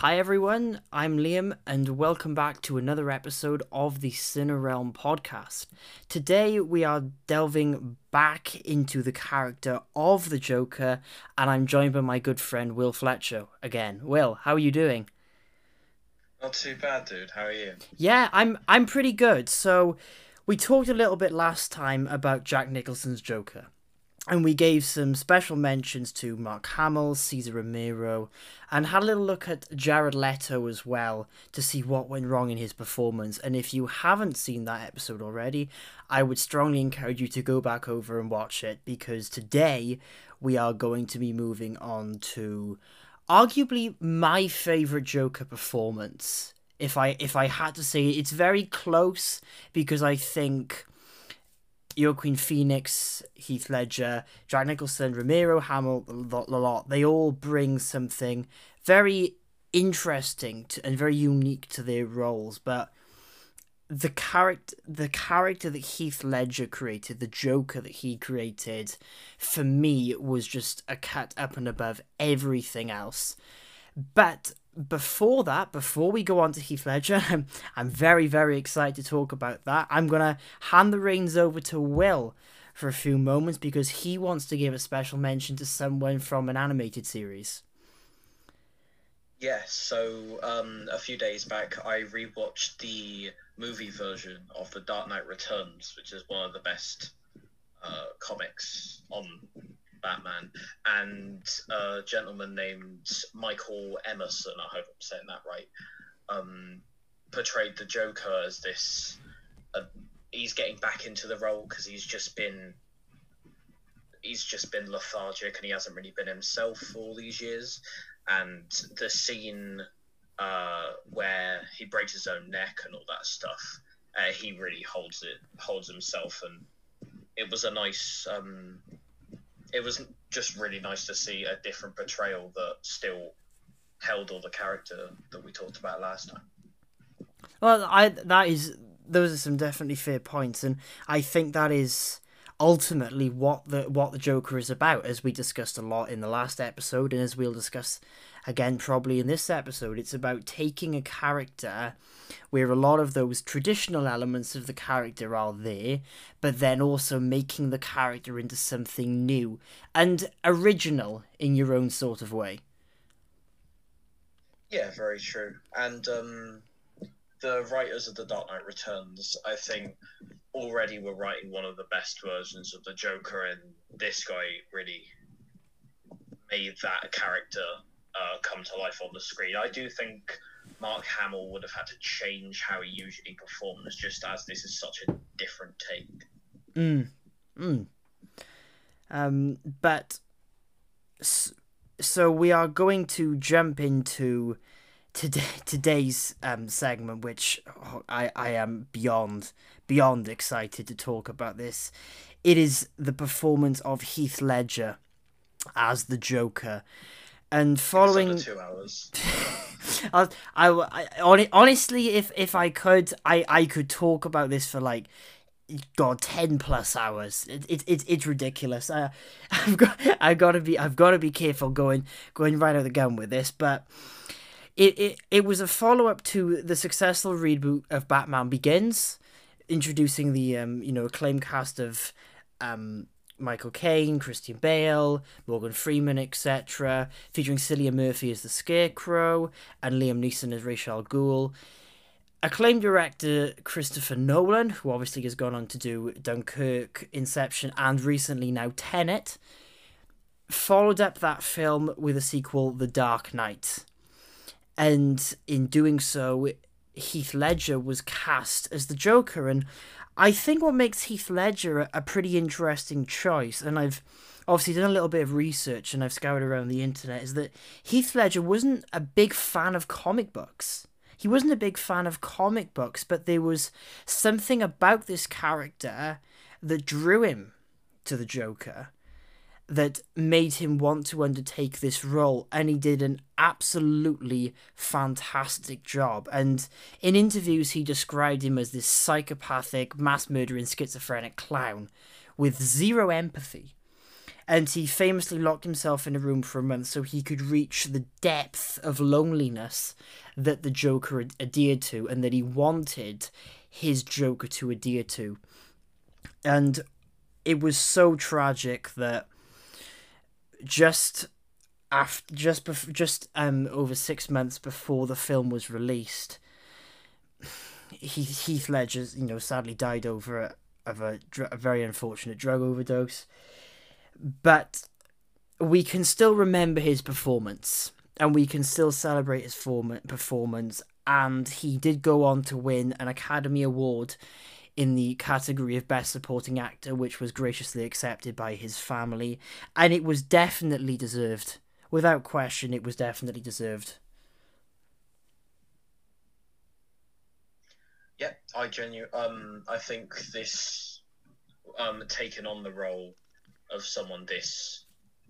Hi everyone, I'm Liam, and welcome back to another episode of the Cinerealm podcast. Today we are delving back into the character of the Joker, and I'm joined by my good friend Will Fletcher again. Will, how are you doing? Not too bad, dude. How are you? Yeah, I'm I'm pretty good. So we talked a little bit last time about Jack Nicholson's Joker. And we gave some special mentions to Mark Hamill, Cesar Romero, and had a little look at Jared Leto as well to see what went wrong in his performance. And if you haven't seen that episode already, I would strongly encourage you to go back over and watch it because today we are going to be moving on to arguably my favorite Joker performance. If I if I had to say it's very close because I think Joaquin Phoenix, Heath Ledger, Jack Nicholson, Romero, Hamill, a lot, they all bring something very interesting to, and very unique to their roles. But the character, the character that Heath Ledger created, the Joker that he created, for me was just a cut up and above everything else. But before that, before we go on to Heath Ledger, I'm, very, very excited to talk about that. I'm going to hand the reins over to Will for a few moments because he wants to give a special mention to someone from an animated series. Yes, so um, a few days back, I rewatched the movie version of The Dark Knight Returns, which is one of the best uh, comics on Batman, and a gentleman named Michael Emerson, I hope I'm saying that right, um, portrayed the Joker as this. Uh, he's getting back into the role because he's just been. He's just been lethargic and he hasn't really been himself for all these years. And the scene uh, where he breaks his own neck and all that stuff, uh, he really holds it, holds himself, and it was a nice um, it was just really nice to see a different portrayal that still held all the character that we talked about last time. Well, I that is those are some definitely fair points, and I think that is ultimately what the what the Joker is about, as we discussed a lot in the last episode, and as we'll discuss again probably in this episode. It's about taking a character where a lot of those traditional elements of the character are there, but then also making the character into something new and original in your own sort of way. Yeah, very true. And um, the writers of The Dark Knight Returns, I think, already were writing one of the best versions of the Joker, and this guy really made that character uh, come to life on the screen. I do think Mark Hamill would have had to change how he usually performs, just as this is such a different take. Mm. Mm. Um, but so we are going to jump into today today's um segment, which oh, I I am beyond beyond excited to talk about this. It is the performance of Heath Ledger as the Joker and following two hours. I, I, I, honestly, if if I could, I I could talk about this for like. God, ten plus hours. It, it, it it's ridiculous. I, I've got I've got to be I've got to be careful going going right out the gun with this. But it, it it was a follow up to the successful reboot of Batman Begins, introducing the um you know acclaimed cast of um Michael Caine, Christian Bale, Morgan Freeman, etc., featuring Cillian Murphy as the Scarecrow and Liam Neeson as Ra's al Ghul. Acclaimed director Christopher Nolan, who obviously has gone on to do Dunkirk, Inception, and recently now Tenet, followed up that film with a sequel, The Dark Knight. And in doing so, Heath Ledger was cast as the Joker, and I think what makes Heath Ledger a, a pretty interesting choice, and I've obviously done a little bit of research and I've scoured around the internet, is that Heath Ledger wasn't a big fan of comic books. He wasn't a big fan of comic books, but there was something about this character that drew him to the Joker that made him want to undertake this role and he did an absolutely fantastic job and in interviews he described him as this psychopathic mass murdering schizophrenic clown with zero empathy and he famously locked himself in a room for a month so he could reach the depth of loneliness that the Joker ad- adhered to and that he wanted his Joker to adhere to. And it was so tragic that just after just bef- just um over six months before the film was released, Heath, Heath Ledger, you know, sadly died over a, of a, dr- a very unfortunate drug overdose. But we can still remember his performance, and we can still celebrate his form- performance. And he did go on to win an Academy Award in the category of Best Supporting Actor, which was graciously accepted by his family, and it was definitely deserved. Without question, it was definitely deserved. Yeah, I genu um I think this um taking on the role of someone this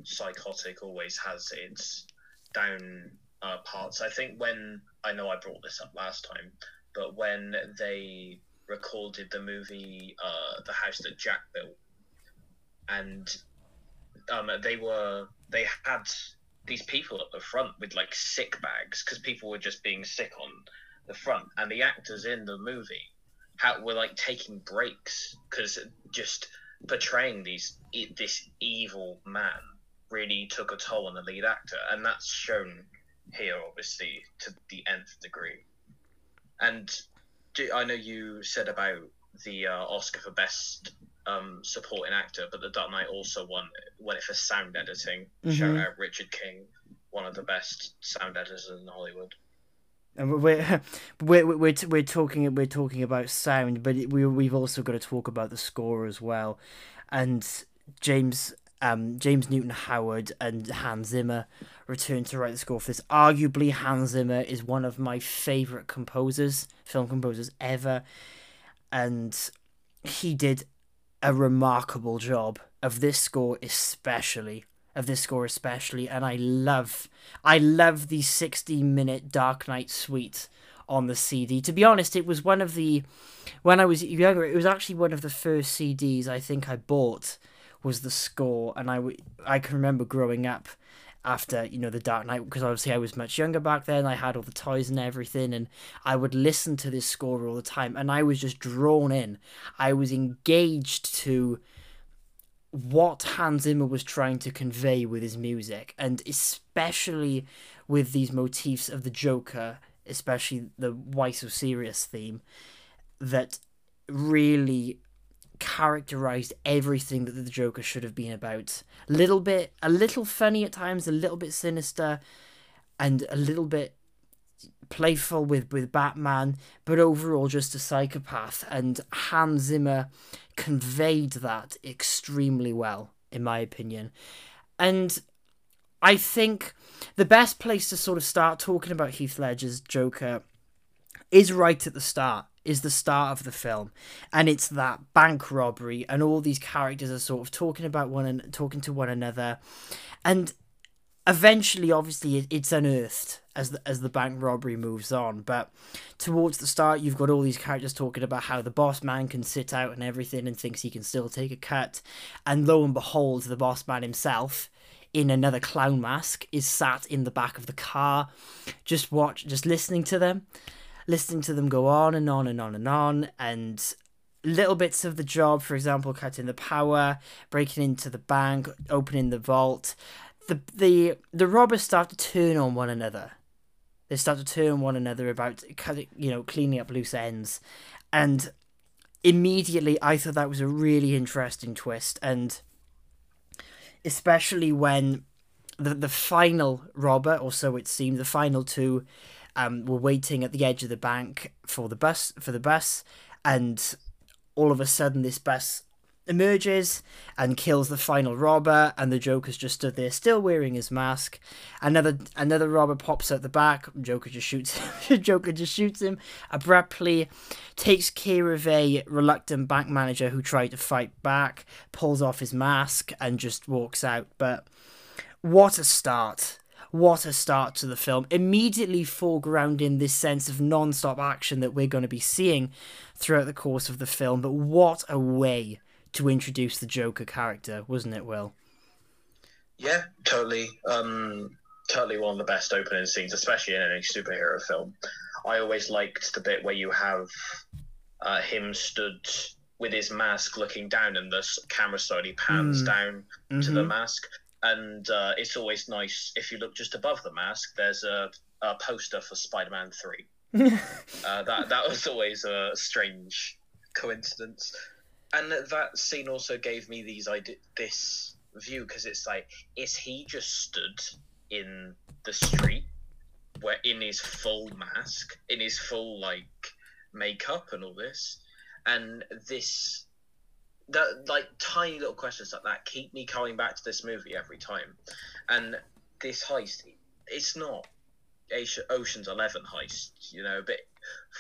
psychotic always has its down uh, parts. I think when I know I brought this up last time, but when they recorded the movie uh The House That Jack Built. And um they were they had these people at the front with like sick bags because people were just being sick on the front, and the actors in the movie how, were like taking breaks because just portraying these this evil man really took a toll on the lead actor, and that's shown here obviously to the nth degree. And do, I know you said about the uh, Oscar for best um, supporting actor, but The Dark Knight also won won it for sound editing. Shout Mhm. out Richard King, one of the best sound editors in Hollywood. And we're we're we're we're, we're talking we're talking about sound, but we we've also got to talk about the score as well, and James um James Newton Howard and Hans Zimmer returned to write the score for this. Arguably, Hans Zimmer is one of my favorite composers, film composers ever, and he did a remarkable job of this score, especially of this score especially and i love i love the 60 minute dark knight suite on the cd to be honest it was one of the when i was younger it was actually one of the first cds i think i bought was the score and i w- i can remember growing up after you know the dark knight because obviously i was much younger back then. I had all the toys and everything and i would listen to this score all the time and i was just drawn in. I was engaged to what Hans Zimmer was trying to convey with his music, and especially with these motifs of the Joker, especially the Why So Serious theme, that really characterized everything that the Joker should have been about. A little bit, a little funny at times, a little bit sinister, and a little bit playful with with Batman, but overall just a psychopath. And Hans Zimmer conveyed that extremely well, in my opinion. And I think the best place to sort of start talking about Heath Ledger's Joker is right at the start. Is the start of the film, and it's that bank robbery, and all these characters are sort of talking about one and talking to one another, and eventually, obviously, it's unearthed as the, as the bank robbery moves on. But towards the start, you've got all these characters talking about how the boss man can sit out and everything, and thinks he can still take a cut. And lo and behold, the boss man himself, in another clown mask, is sat in the back of the car, just watch, just listening to them, listening to them go on and on and on and on, and little bits of the job, for example, cutting the power, breaking into the bank, opening the vault. The the the robbers start to turn on one another. They start to turn on one another about you know, cleaning up loose ends, and immediately I thought that was a really interesting twist, and especially when the the final robber, or so it seemed, the final two, um, were waiting at the edge of the bank for the bus for the bus, and all of a sudden this bus emerges and kills the final robber and the joker's just stood there still wearing his mask. Another another robber pops out the back. Joker just shoots joker just shoots him abruptly takes care of a reluctant bank manager who tried to fight back pulls off his mask and just walks out. But what a start what a start to the film immediately foregrounding this sense of non-stop action that we're going to be seeing throughout the course of the film but what a way to introduce the Joker character, wasn't it, Will? Yeah, totally. Um, totally one of the best opening scenes, especially in any superhero film. I always liked the bit where you have uh, him stood with his mask looking down, and the camera slowly pans Mm. down Mhm. to the mask. And uh, it's always nice if you look just above the mask. There's a, a poster for Spider-Man Three. Uh, that that was always a strange coincidence, and that scene also gave me these idea this view because it's like, is he just stood in the street, where in his full mask, in his full like makeup and all this, and this. That like tiny little questions like that keep me coming back to this movie every time, and this heist, it's not Ocean- Ocean's Eleven heist, you know, but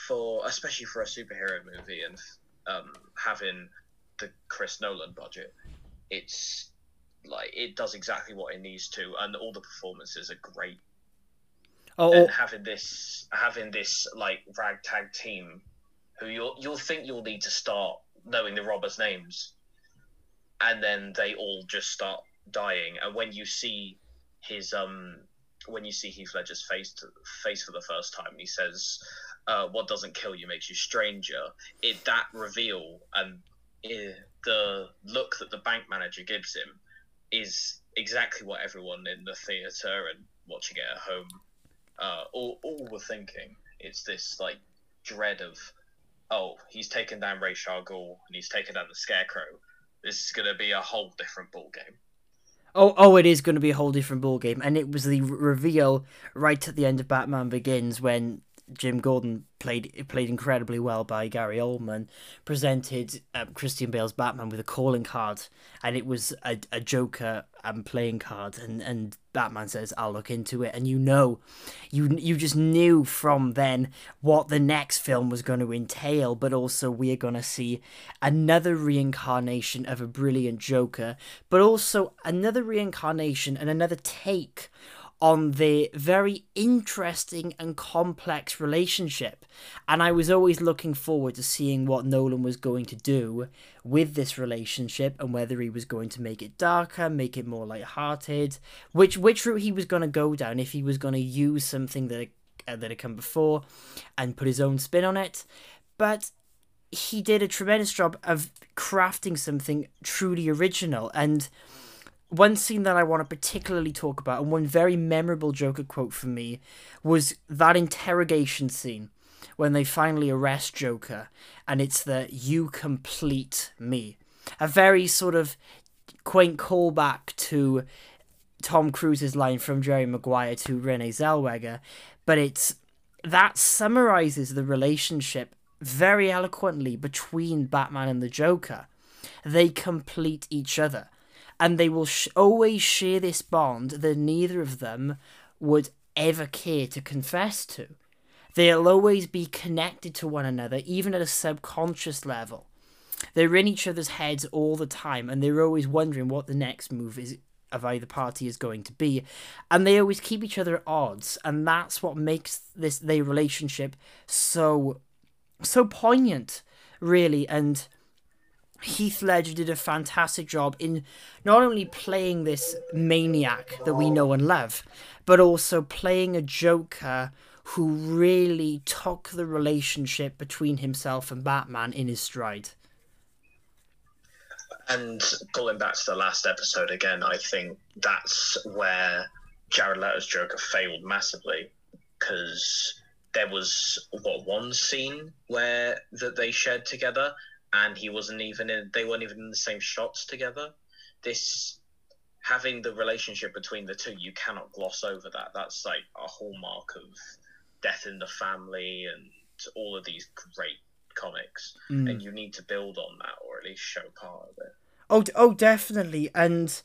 for especially for a superhero movie and um, having the Chris Nolan budget, it's like it does exactly what it needs to, and all the performances are great. oh, And oh, having this, having this like ragtag team, who you'll you'll think you'll need to start knowing the robbers' names, and then they all just start dying, and when you see his um when you see Heath Ledger's face to, face for the first time, he says, uh, "What doesn't kill you makes you stranger." It that reveal and eh, the look that the bank manager gives him is exactly what everyone in the theater and watching it at home uh, all, all were thinking. It's this like dread of, oh, he's taken down Ra's al Ghul and he's taken down the Scarecrow. This is going to be a whole different ball game. oh, oh, it is going to be a whole different ball game, and it was the reveal right at the end of Batman Begins when Jim Gordon played played incredibly well by Gary Oldman, presented um, Christian Bale's Batman with a calling card, and it was a, a Joker um, playing cards and, and Batman says, "I'll look into it," and you know, you you just knew from then what the next film was going to entail, but also we're going to see another reincarnation of a brilliant Joker, but also another reincarnation and another take on the very interesting and complex relationship. And I was always looking forward to seeing what Nolan was going to do with this relationship and whether he was going to make it darker, make it more light-hearted, which which route he was going to go down if he was going to use something that uh, that had come before and put his own spin on it. But he did a tremendous job of crafting something truly original and one scene that I want to particularly talk about, and one very memorable Joker quote for me, was that interrogation scene when they finally arrest Joker, and it's the "You complete me," a very sort of quaint callback to Tom Cruise's line from Jerry Maguire to Renee Zellweger, but it's that summarizes the relationship very eloquently between Batman and the Joker. They complete each other and they will sh- always share this bond that neither of them would ever care to confess to. They'll always be connected to one another, even at a subconscious level. They're in each other's heads all the time, and they're always wondering what the next move is of either party is going to be, and they always keep each other at odds, and that's what makes this their relationship so so poignant, really, and Heath Ledger did a fantastic job in not only playing this maniac that we know and love, but also playing a Joker who really took the relationship between himself and Batman in his stride. And going back to the last episode again, I think that's where Jared Leto's Joker failed massively because there was what one scene where that they shared together, and he wasn't even in. They weren't even in the same shots together. This having the relationship between the two, you cannot gloss over that. That's like a hallmark of Death in the Family and all of these great comics, Mm. and you need to build on that or at least show part of it. Oh, oh, definitely. And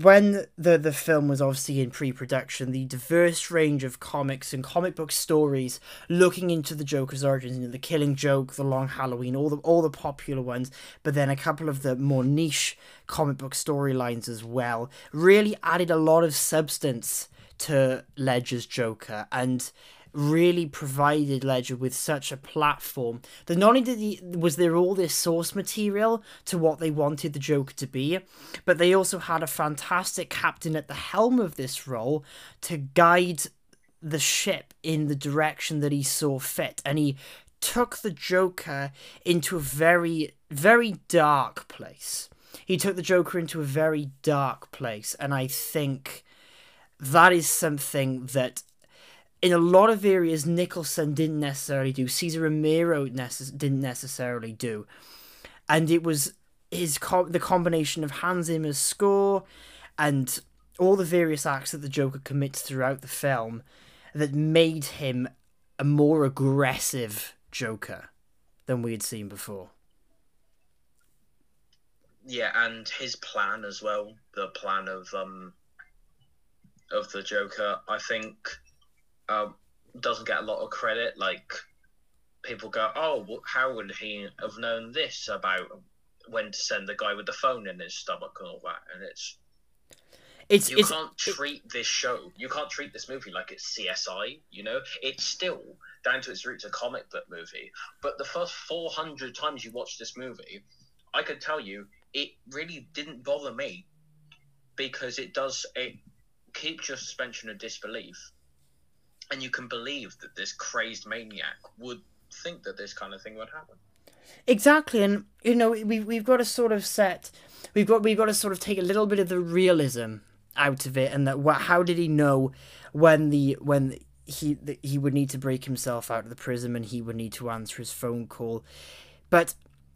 when the the film was obviously in pre-production, the diverse range of comics and comic book stories looking into the Joker's origins, you know, the Killing Joke, the Long Halloween, all the all the popular ones, but then a couple of the more niche comic book storylines as well, really added a lot of substance to Ledger's Joker. And really provided Ledger with such a platform that not only did he, was there all this source material to what they wanted the Joker to be, but they also had a fantastic captain at the helm of this role to guide the ship in the direction that he saw fit. And he took the Joker into a very, very dark place. He took the Joker into a very dark place. And I think that is something that in a lot of areas Nicholson didn't necessarily do. Cesar Romero necess- didn't necessarily do, and it was his the combination of Hans Zimmer's score and all the various acts that the Joker commits throughout the film that made him a more aggressive Joker than we had seen before. Yeah, and his plan as well, the plan of um of the Joker, I think um, doesn't get a lot of credit. Like people go, "Oh, how would he have known this about when to send the guy with the phone in his stomach and all that?" And it's it's you it's can't treat this show, you can't treat this movie like it's CSI. You know, it's still down to its roots a comic book movie. But the first four hundred times you watch this movie, I could tell you it really didn't bother me because it does it keeps your suspension of disbelief and you can believe that this crazed maniac would think that this kind of thing would happen. Exactly, and you know we we've got to sort of set, we've got we've got to sort of take a little bit of the realism out of it, and that what how did he know when the when he he would need to break himself out of the prison and he would need to answer his phone call, but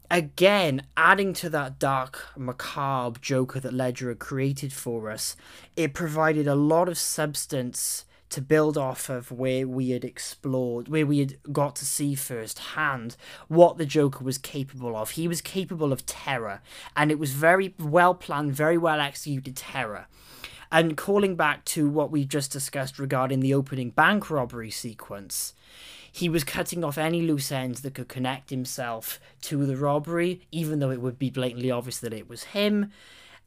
again, adding to that dark, macabre Joker that Ledger created for us, it provided a lot of substance to build off of where we had explored, where we had got to see firsthand what the Joker was capable of. He was capable of terror, and it was very well planned, very well executed terror. And calling back to what we just discussed regarding the opening bank robbery sequence, he was cutting off any loose ends that could connect himself to the robbery, even though it would be blatantly obvious that it was him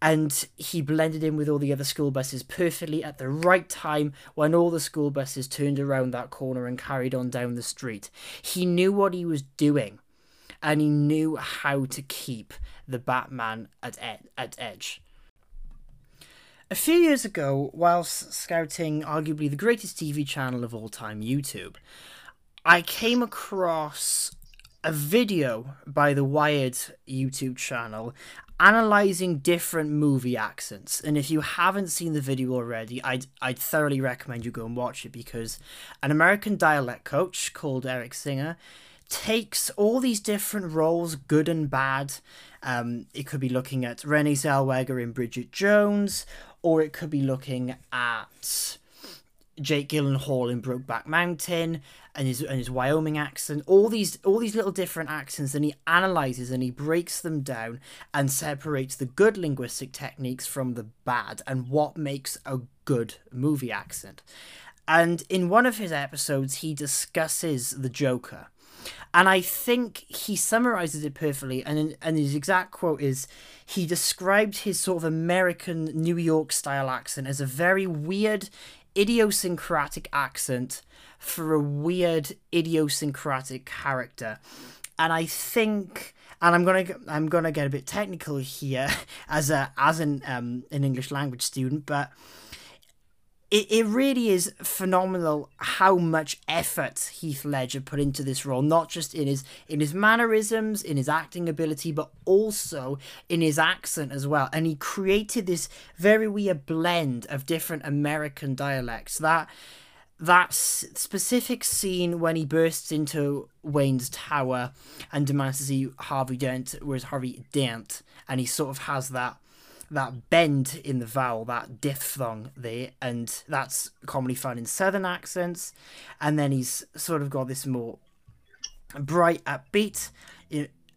and he blended in with all the other school buses perfectly at the right time when all the school buses turned around that corner and carried on down the street. He knew what he was doing, and he knew how to keep the Batman at ed- at edge. A few years ago, whilst scouting arguably the greatest TV channel of all time, YouTube, I came across a video by the Wired YouTube channel analyzing different movie accents. And if you haven't seen the video already, I'd I'd thoroughly recommend you go and watch it because an American dialect coach called Erik Singer takes all these different roles, good and bad. Um, it could be looking at Renee Zellweger in Bridget Jones, or it could be looking at Jake Gyllenhaal in Brokeback Mountain and his and his Wyoming accent, all these all these little different accents, and he analyzes and he breaks them down and separates the good linguistic techniques from the bad and what makes a good movie accent. And in one of his episodes, he discusses the Joker. And I think he summarizes it perfectly. And, and his exact quote is he described his sort of American New York style accent as a very weird, idiosyncratic accent for a weird idiosyncratic character. And i think and i'm gonna i'm gonna get a bit technical here as a as an um an english language student but it, it really is phenomenal how much effort Heath Ledger put into this role, not just in his in his mannerisms, in his acting ability, but also in his accent as well. And he created this very weird blend of different American dialects that that specific scene when he bursts into Wayne's tower and demands to see Harvey Dent, whereas Harvey Dent, and he sort of has that that bend in the vowel, that diphthong there, and that's commonly found in southern accents. And then he's sort of got this more bright, upbeat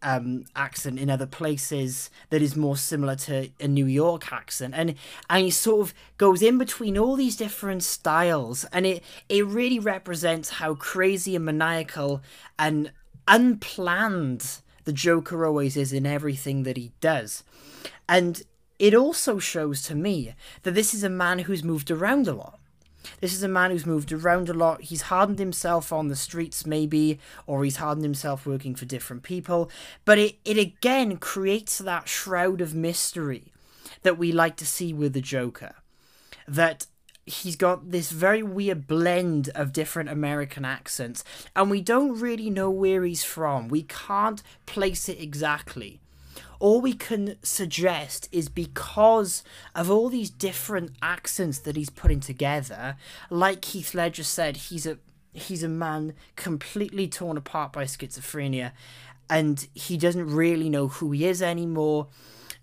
um, accent in other places that is more similar to a New York accent, and and he sort of goes in between all these different styles, and it it really represents how crazy and maniacal and unplanned the Joker always is in everything that he does, and it also shows to me that this is a man who's moved around a lot. This is a man who's moved around a lot. He's hardened himself on the streets, maybe, or he's hardened himself working for different people. But it, it again creates that shroud of mystery that we like to see with the Joker. That he's got this very weird blend of different American accents, and we don't really know where he's from. We can't place it exactly. All we can suggest is because of all these different accents that he's putting together, like Heath Ledger said, he's a he's a man completely torn apart by schizophrenia and he doesn't really know who he is anymore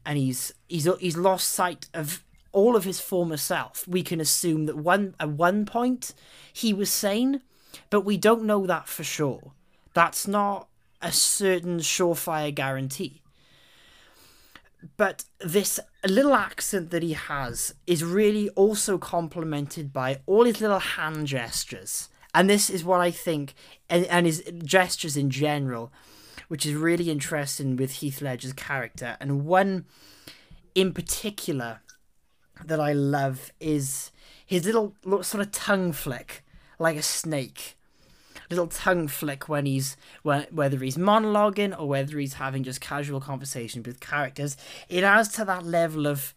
and he's he's he's lost sight of all of his former self. We can assume that one at one point he was sane, but we don't know that for sure. That's not a certain surefire guarantee. But this little accent that he has is really also complemented by all his little hand gestures. And this is what I think, and, and his gestures in general, which is really interesting with Heath Ledger's character. And one in particular that I love is his little, little sort of tongue flick, like a snake. Little tongue flick when he's when, whether he's monologuing or whether he's having just casual conversation with characters. It adds to that level of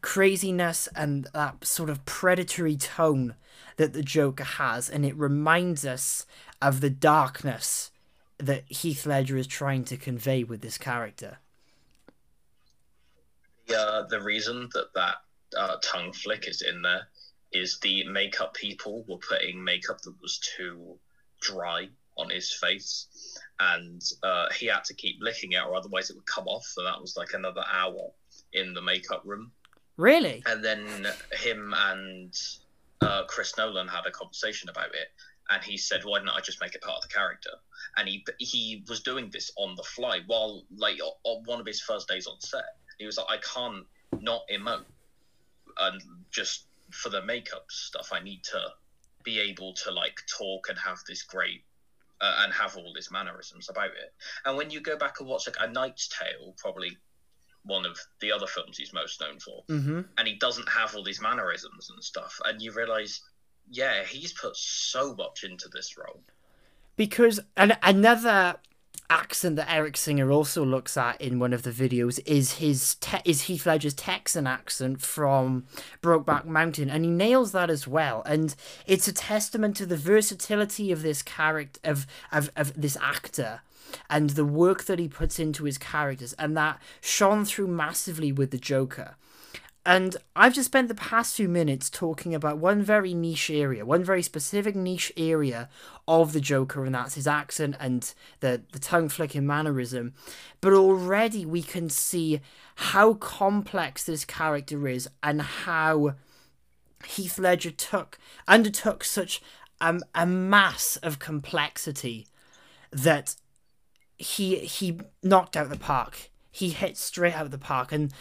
craziness and that sort of predatory tone that the Joker has, and it reminds us of the darkness that Heath Ledger is trying to convey with this character. The, uh, the reason that that uh, tongue flick is in there is the makeup people were putting makeup that was too dry on his face, and uh, he had to keep licking it, or otherwise it would come off. So that was like another hour in the makeup room. Really? And then him and uh, Chris Nolan had a conversation about it, and he said, "Why didn't I just make it part of the character?" And he he was doing this on the fly while like on one of his first days on set. He was like, "I can't not emote, and just for the makeup stuff, I need to be able to like talk and have this great." Uh, and have all these mannerisms about it. And when you go back and watch like A Knight's Tale, probably one of the other films he's most known for, mm-hmm. and he doesn't have all these mannerisms and stuff, and you realize, yeah, he's put so much into this role. Because an- another accent that Erik Singer also looks at in one of the videos is his te- is Heath Ledger's Texan accent from Brokeback Mountain, and he nails that as well. And it's a testament to the versatility of this character of of, of this actor and the work that he puts into his characters, and that shone through massively with the Joker. And I've just spent the past few minutes talking about one very niche area, one very specific niche area of the Joker, and that's his accent and the, the tongue flicking mannerism. But already we can see how complex this character is and how Heath Ledger took undertook such um, a mass of complexity that he he knocked out the park. He hit straight out of the park, and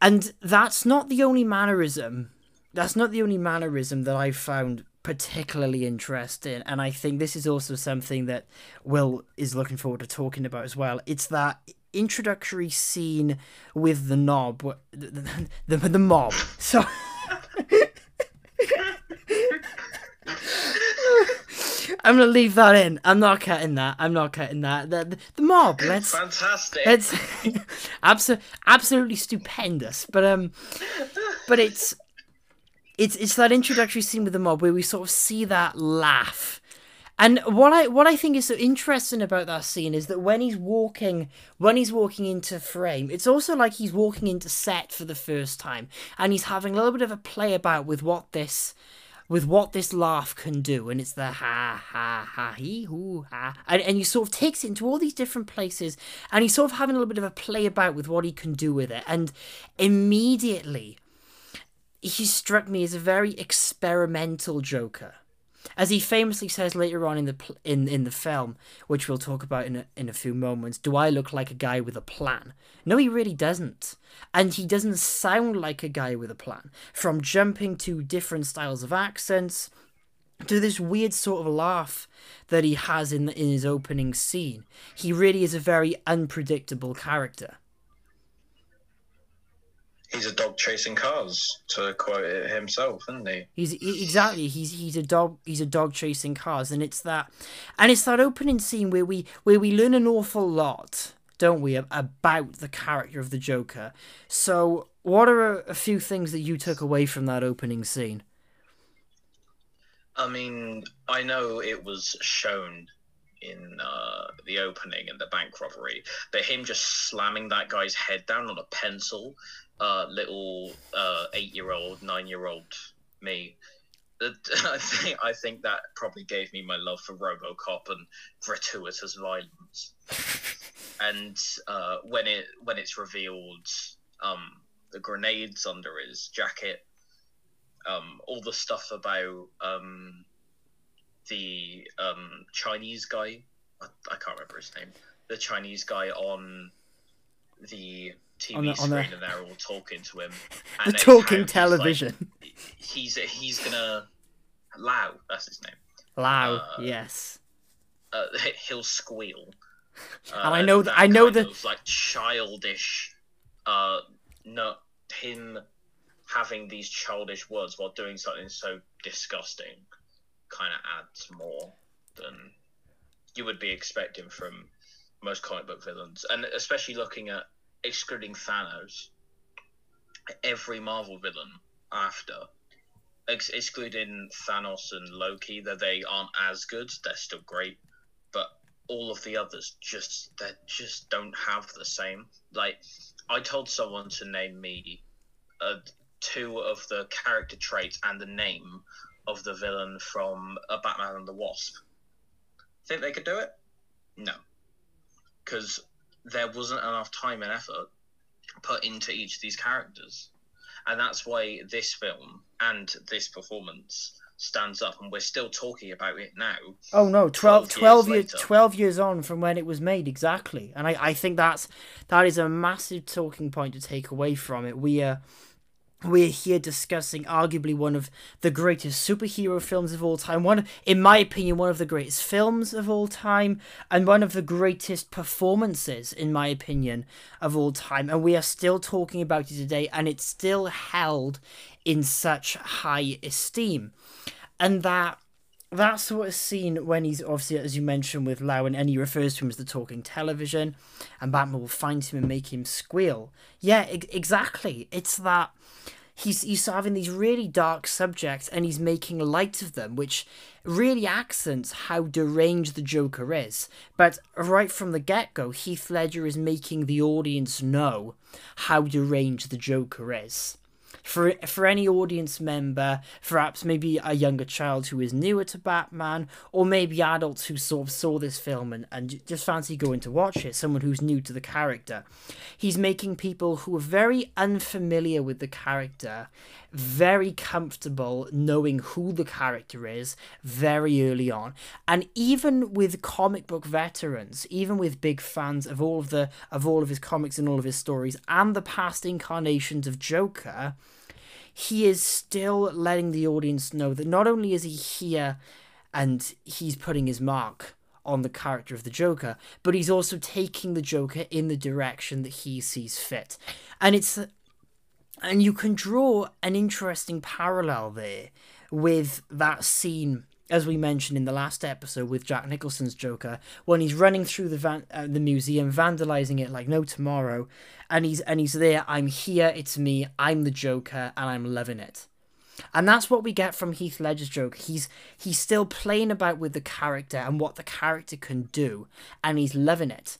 and that's not the only mannerism. That's not the only mannerism that I found particularly interesting, and I think this is also something that Will is looking forward to talking about as well. It's that introductory scene with the knob, the the, the, the mob. So. I'm gonna leave that in. I'm not cutting that. I'm not cutting that. The, the, the mob. Let's fantastic. It's abso- absolutely stupendous. But um, but it's it's it's that introductory scene with the mob where we sort of see that laugh. And what I what I think is so interesting about that scene is that when he's walking when he's walking into frame, it's also like he's walking into set for the first time, and he's having a little bit of a play about with what this with what this laugh can do, and it's the ha ha ha he hoo ha, and and he sort of takes it into all these different places, and he's sort of having a little bit of a play about with what he can do with it, and immediately he struck me as a very experimental Joker. As he famously says later on in the in in the film, which we'll talk about in a, in a few moments, do I look like a guy with a plan? No, he really doesn't. And he doesn't sound like a guy with a plan. From jumping to different styles of accents to this weird sort of laugh that he has in in his opening scene. He really is a very unpredictable character. He's a dog chasing cars, to quote it himself, isn't he? He's exactly he's he's a dog he's a dog chasing cars, and it's that, and it's that opening scene where we where we learn an awful lot, don't we, about the character of the Joker. So, what are a, a few things that you took away from that opening scene? I mean, I know it was shown in uh, the opening and the bank robbery, but him just slamming that guy's head down on a pencil uh, little uh, eight-year-old, nine-year-old me. I think I think that probably gave me my love for RoboCop and gratuitous violence. and uh, when it when it's revealed, um, the grenades under his jacket, um, all the stuff about um, the um, Chinese guy, I, I can't remember his name, the Chinese guy on the TV on the, screen the... and they're all talking to him. the talking television. Like, he's he's gonna Lau. That's his name. Lau. Uh, yes. Uh, he'll squeal. Uh, and I know that I know that like childish. Uh, no, him having these childish words while doing something so disgusting kind of adds more than you would be expecting from most comic book villains, and especially looking at excluding Thanos, every Marvel villain after, ex- excluding Thanos and Loki, that they aren't as good. They're still great, but all of the others just they just don't have the same. Like I told someone to name me uh, two of the character traits and the name of the villain from a Ant-Man and the Wasp. Think they could do it? No, because there wasn't enough time and effort put into each of these characters. And that's why this film and this performance stands up and we're still talking about it now. Oh no, 12, 12 years, years 12 years on from when it was made exactly. And I, I think that's that is a massive talking point to take away from it. We uh we're here discussing arguably one of the greatest superhero films of all time one in my opinion one of the greatest films of all time and one of the greatest performances in my opinion of all time. And we are still talking about it today and it's still held in such high esteem. And that that sort of scene when he's obviously as you mentioned with Lau and he refers to him as the talking television and Batman will find him and make him squeal. Yeah e- exactly. It's that he's he's having these really dark subjects and he's making light of them, which really accents how deranged the Joker is. But right from the get go, Heath Ledger is making the audience know how deranged the Joker is for for any audience member, perhaps maybe a younger child who is newer to Batman, or maybe adults who sort of saw this film and, and just fancy going to watch it, someone who's new to the character. He's making people who are very unfamiliar with the character very comfortable knowing who the character is very early on. And even with comic book veterans, even with big fans of all of the of all of his comics and all of his stories and the past incarnations of Joker, he is still letting the audience know that not only is he here and he's putting his mark on the character of the Joker, but he's also taking the Joker in the direction that he sees fit. And it's and you can draw an interesting parallel there with that scene as we mentioned in the last episode with Jack Nicholson's Joker, when he's running through the van- uh, the museum, vandalizing it like no tomorrow, and he's and he's there. I'm here. It's me. I'm the Joker, and I'm loving it. And that's what we get from Heath Ledger's Joker. He's he's still playing about with the character and what the character can do, and he's loving it.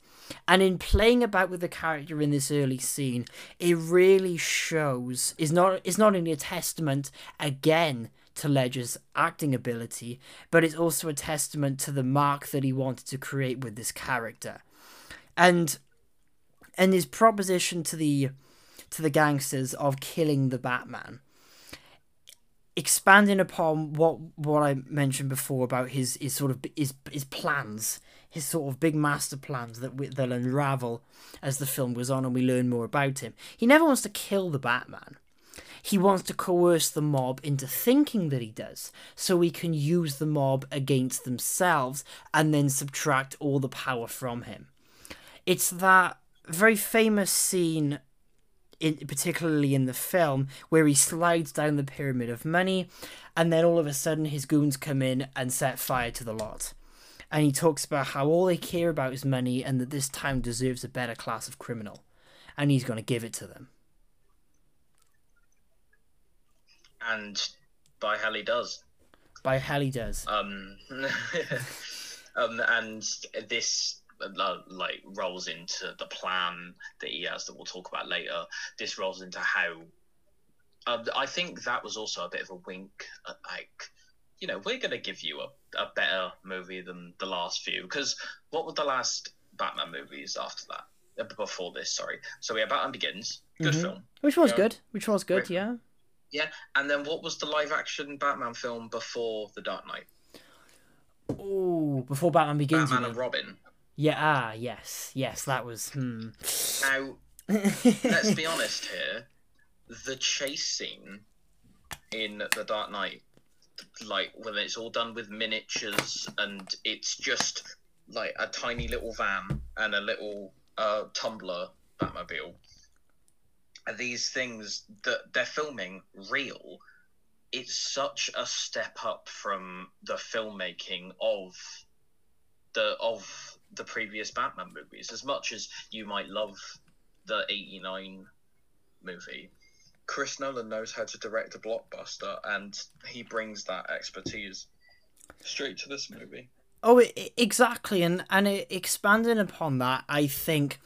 And in playing about with the character in this early scene, it really shows is not is not only a testament again to Ledger's acting ability, but it's also a testament to the mark that he wanted to create with this character. And and his proposition to the to the gangsters of killing the Batman. Expanding upon what what I mentioned before about his his sort of his his plans, his sort of big master plans that they'll unravel as the film goes on and we learn more about him. He never wants to kill the Batman. He wants to coerce the mob into thinking that he does, so he can use the mob against themselves and then subtract all the power from him. It's that very famous scene in, particularly in the film, where he slides down the pyramid of money, and then all of a sudden his goons come in and set fire to the lot. And he talks about how all they care about is money and that this town deserves a better class of criminal. And he's going to give it to them. And by hell he does. By hell he does. Um, um and this uh, like rolls into the plan that he has that we'll talk about later. This rolls into how. Um, I think that was also a bit of a wink at like, you know, we're gonna give you a, a better movie than the last few because what were the last Batman movies after that? Uh, before this, sorry. So we had Batman Begins, good mm-hmm. film, which was good, which was good, yeah. Yeah, and then what was the live action Batman film before The Dark Knight? Oh, before Batman Begins. Batman and Robin. Yeah, ah, yes, yes, that was. Hmm. Now, let's be honest here. The chase scene in The Dark Knight, like when it's all done with miniatures and it's just like a tiny little van and a little uh, tumbler Batmobile. These things that they're filming real. It's such a step up from the filmmaking of the of the previous Batman movies. As much as you might love the 89 movie, Chris Nolan knows how to direct a blockbuster and he brings that expertise straight to this movie. Oh, exactly. And, and expanding upon that, I think,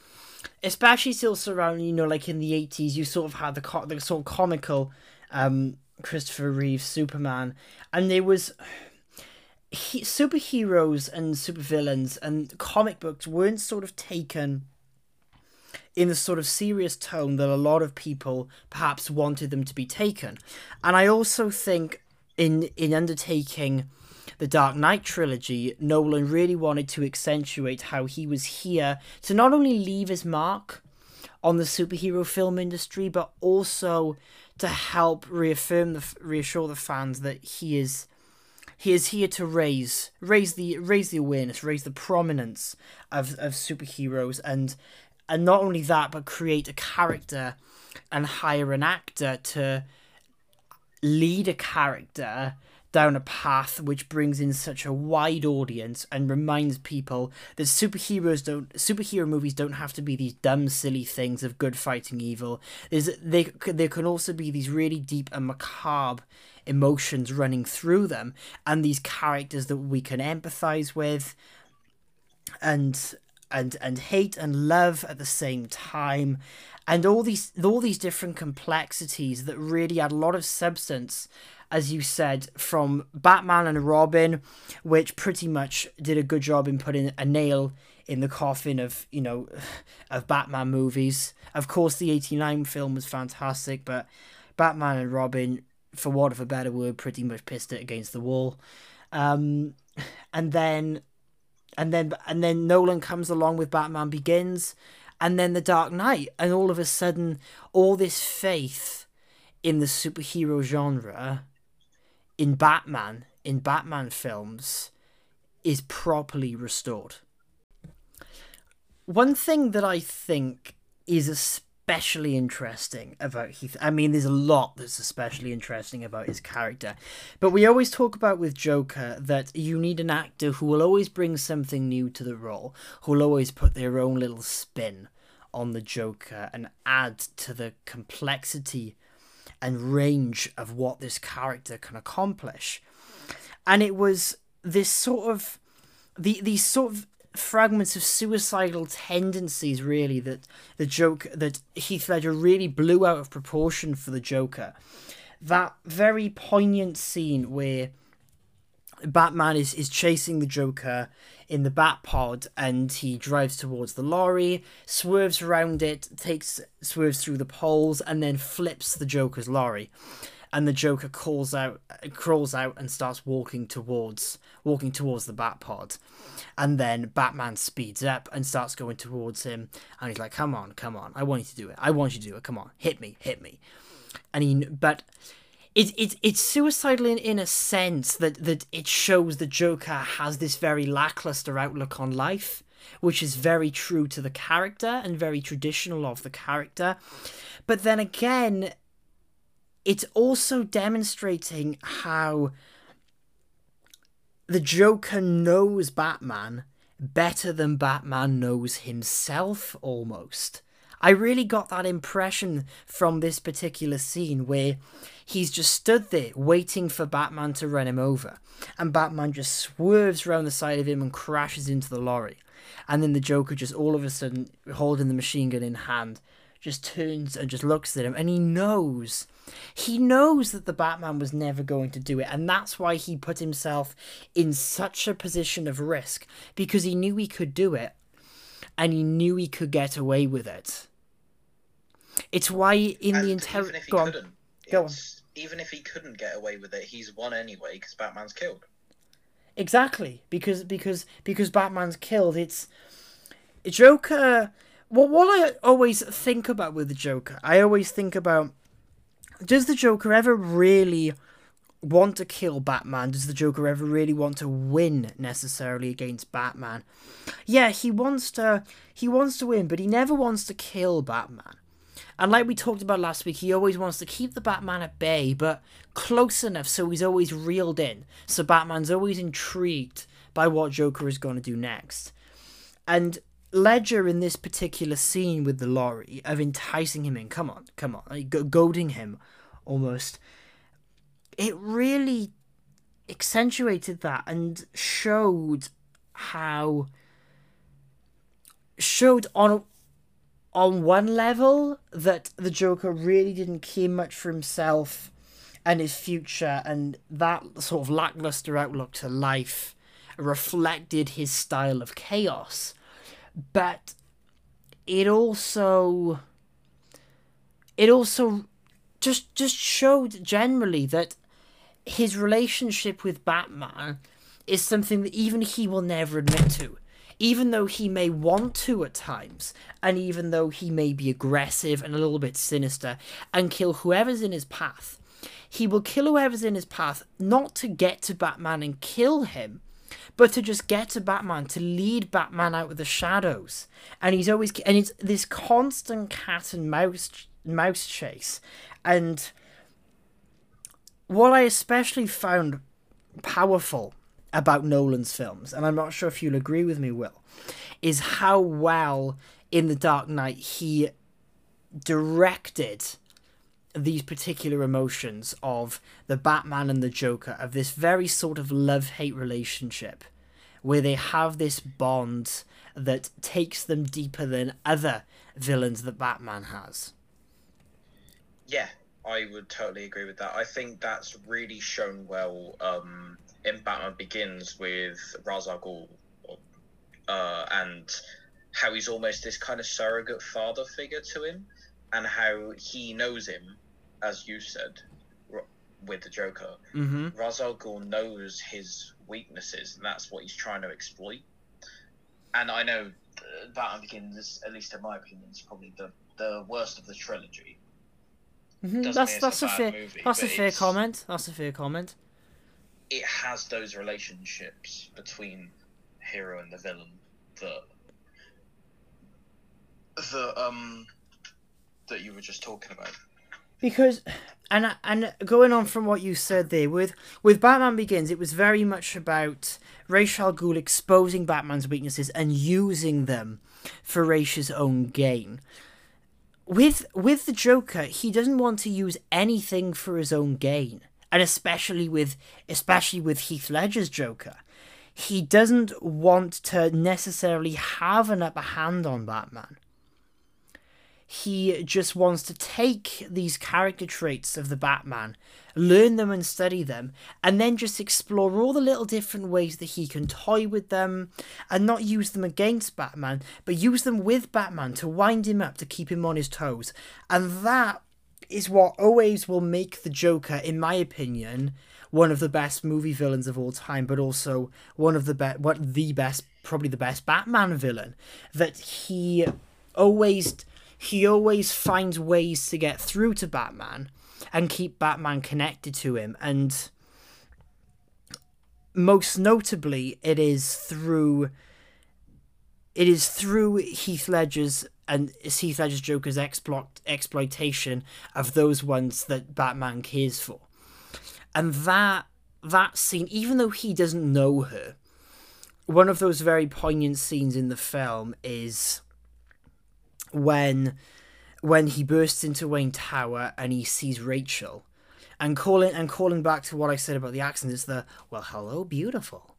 especially still surrounding, you know, like in the 80s, you sort of had the, the sort of comical um, Christopher Reeve Superman. And there was he, superheroes and supervillains and comic books weren't sort of taken in the sort of serious tone that a lot of people perhaps wanted them to be taken. And I also think in in undertaking the Dark Knight trilogy, Nolan really wanted to accentuate how he was here to not only leave his mark on the superhero film industry, but also to help reaffirm the reassure the fans that he is he is here to raise raise the raise the awareness, raise the prominence of, of superheroes and and not only that, but create a character and hire an actor to lead a character down a path which brings in such a wide audience and reminds people that superheroes don't superhero movies don't have to be these dumb silly things of good fighting evil. There's, they there can also be these really deep and macabre emotions running through them and these characters that we can empathize with and and and hate and love at the same time. And all these all these different complexities that really add a lot of substance as you said from Batman and Robin which pretty much did a good job in putting a nail in the coffin of you know of Batman movies of course the 89 film was fantastic but Batman and Robin for want of a better word, pretty much pissed it against the wall. Um, and then, and then, and then Nolan comes along with Batman Begins, and then The Dark Knight, and all of a sudden, all this faith in the superhero genre, in Batman, in Batman films, is properly restored. One thing that I think is especially interesting about Heath. I mean, there's a lot that's especially interesting about his character. But we always talk about with Joker that you need an actor who will always bring something new to the role, who will always put their own little spin on the Joker and add to the complexity and range of what this character can accomplish. And it was this sort of the these sort of fragments of suicidal tendencies really that the joke that Heath Ledger really blew out of proportion for the Joker. That very poignant scene where Batman is, is chasing the Joker in the Bat Pod and he drives towards the lorry, swerves around it, takes swerves through the poles, and then flips the Joker's lorry and the Joker calls out, crawls out, and starts walking towards walking towards the Bat Pod, and then Batman speeds up and starts going towards him, and he's like, "Come on, come on, I want you to do it. I want you to do it. Come on, hit me, hit me." And he, but it's it's it's suicidal in, in a sense that that it shows the Joker has this very lackluster outlook on life which is very true to the character and very traditional of the character. But then again, it's also demonstrating how the Joker knows Batman better than Batman knows himself almost. I really got that impression from this particular scene where he's just stood there waiting for Batman to run him over. And Batman just swerves around the side of him and crashes into the lorry. And then the Joker just all of a sudden, holding the machine gun in hand, just turns and just looks at him. And he knows. He knows that the Batman was never going to do it. And that's why he put himself in such a position of risk. Because he knew he could do it. And he knew he could get away with it. It's why in And the he Go on. Go on. Even if he couldn't get away with it, he's won anyway because Batman's killed. Exactly, because because because Batman's killed. It's Joker. Well, what I always think about with the Joker, I always think about: Does the Joker ever really want to kill Batman? Does the Joker ever really want to win necessarily against Batman? Yeah, he wants to. He wants to win, but he never wants to kill Batman. And like we talked about last week, he always wants to keep the Batman at bay, but close enough so he's always reeled in. So Batman's always intrigued by what Joker is going to do next. And Ledger in this particular scene with the lorry of enticing him in, come on, come on, like goading him almost, it really accentuated that and showed how showed on on one level that the Joker really didn't care much for himself and his future, and that sort of lackluster outlook to life reflected his style of chaos. But it also it also just just showed generally that his relationship with Batman is something that even he will never admit to. Even though he may want to at times, and even though he may be aggressive and a little bit sinister and kill whoever's in his path, he will kill whoever's in his path not to get to Batman and kill him, but to just get to Batman, to lead Batman out of the shadows. And he's always and it's this constant cat and mouse mouse chase. And what I especially found powerful about Nolan's films, and I'm not sure if you'll agree with me, Will, is how well in The Dark Knight he directed these particular emotions of the Batman and the Joker, of this very sort of love hate relationship, where they have this bond that takes them deeper than other villains that Batman has. Yeah, I would totally agree with that. I think that's really shown well um, in Batman Begins with Ra's al Ghul, uh, and how he's almost this kind of surrogate father figure to him, and how he knows him, as you said, r- with the Joker. Mm-hmm. Ghul knows his weaknesses, and that's what he's trying to exploit. And I know uh, Batman Begins, at least in my opinion, is probably the, the worst of the trilogy. Mm-hmm. That's that's a a fair movie, that's a fair it's- comment. That's a fair comment. It has those relationships between hero and the villain that the um that you were just talking about. because and and going on from what you said there with with Batman Begins, it was very much about Ra's al Ghul exposing Batman's weaknesses and using them for Ra's own gain. With with the Joker, he doesn't want to use anything for his own gain, and especially with especially with Heath Ledger's Joker, he doesn't want to necessarily have an upper hand on Batman he just wants to take these character traits of the Batman, learn them and study them, and then just explore all the little different ways that he can toy with them and not use them against Batman, but use them with Batman to wind him up, to keep him on his toes. And that is what always will make the Joker, in my opinion, one of the best movie villains of all time, but also one of the best, what the best, probably the best Batman villain. That he always he always finds ways to get through to Batman and keep Batman connected to him and most notably it is through it is through Heath Ledger's and Heath Ledger's Joker's exploit exploitation of those ones that Batman cares for, and that that scene, even though he doesn't know her, one of those very poignant scenes in the film is when when he bursts into Wayne Tower and he sees Rachel and calling and calling back to what I said about the accent is the well hello beautiful.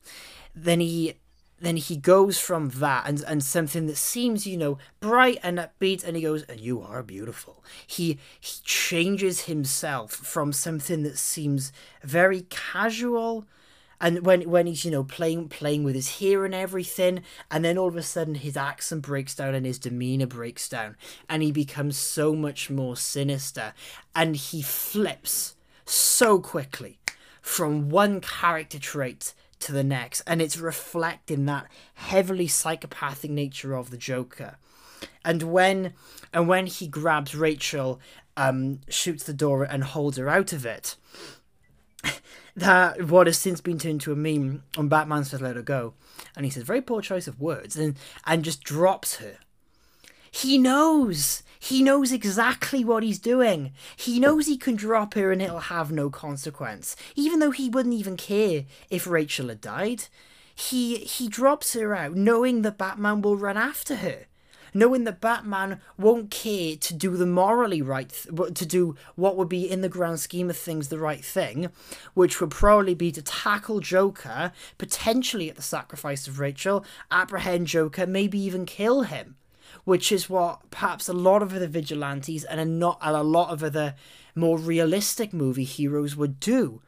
Then he then he goes from that and, and something that seems you know bright and upbeat and he goes and you are beautiful. He he changes himself from something that seems very casual and when when he's you know playing playing with his hair and everything and then all of a sudden his accent breaks down and his demeanor breaks down and he becomes so much more sinister and he flips so quickly from one character trait to the next and it's reflecting that heavily psychopathic nature of the joker and when and when he grabs rachel um shoots the door and holds her out of it that what has since been turned into a meme on Batman says let her go. And he says, very poor choice of words, and, and just drops her. He knows. He knows exactly what he's doing. He knows he can drop her and it'll have no consequence. Even though he wouldn't even care if Rachel had died. He he drops her out knowing that Batman will run after her knowing that Batman won't care to do the morally right, th- to do what would be in the grand scheme of things the right thing, which would probably be to tackle Joker, potentially at the sacrifice of Rachel, apprehend Joker, maybe even kill him. Which is what perhaps a lot of other vigilantes and a, not, and a lot of other more realistic movie heroes would do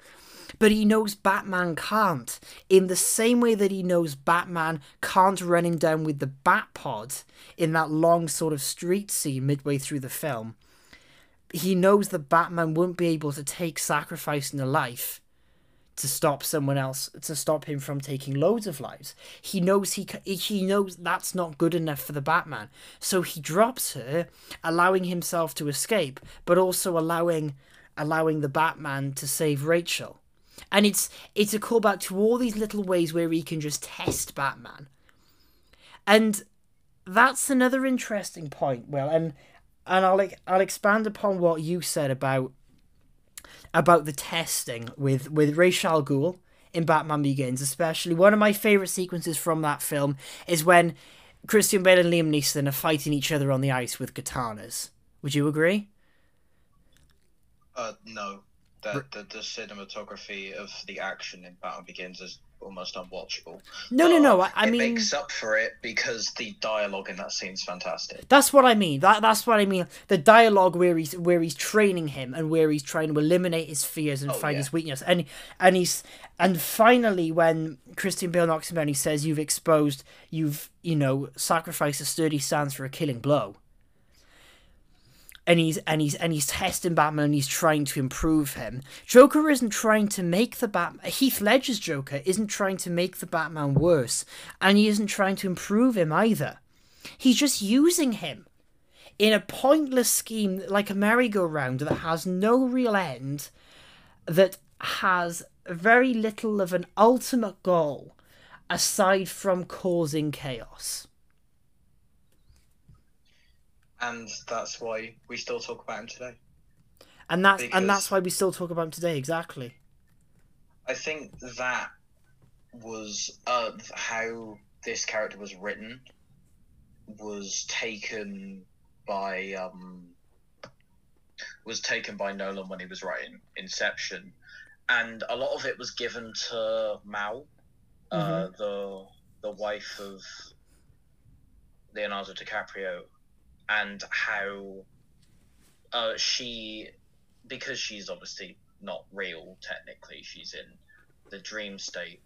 but he knows Batman can't. In the same way that he knows Batman can't run him down with the Batpod in that long sort of street scene midway through the film, he knows that Batman won't be able to take sacrificing a life to stop someone else to stop him from taking loads of lives. He knows he he knows that's not good enough for the Batman. So he drops her, allowing himself to escape, but also allowing allowing the Batman to save Rachel and it's it's a callback to all these little ways where he can just test Batman, and that's another interesting point. Well, and and I'll I'll expand upon what you said about about the testing with with Ra's al Ghul in Batman Begins, especially one of my favorite sequences from that film is when Christian Bale and Liam Neeson are fighting each other on the ice with katanas. Would you agree? Uh, no the, the, the cinematography of the action in Batman Begins is almost unwatchable. No, no, no. I, I it mean, makes up for it because the dialogue in that scene is fantastic. That's what I mean. That that's what I mean. The dialogue where he's where he's training him and where he's trying to eliminate his fears and Oh, find yeah. his weakness, and and he's and finally when Christian Bale knocks him down, he says, "You've exposed, you've you know sacrificed a sturdy stance for a killing blow." And he's and he's and he's testing Batman and he's trying to improve him. Joker isn't trying to make the Bat Heath Ledger's Joker isn't trying to make the Batman worse, and he isn't trying to improve him either. He's just using him in a pointless scheme like a merry-go-round that has no real end, that has very little of an ultimate goal aside from causing chaos. And that's why we still talk about him today. And that's and that's why we still talk about him today, exactly. I think that was uh, how this character was written was taken by um, was taken by Nolan when he was writing Inception, and a lot of it was given to Mal, uh, the the wife of Leonardo DiCaprio, and how uh, she because she's obviously not real technically she's in the dream state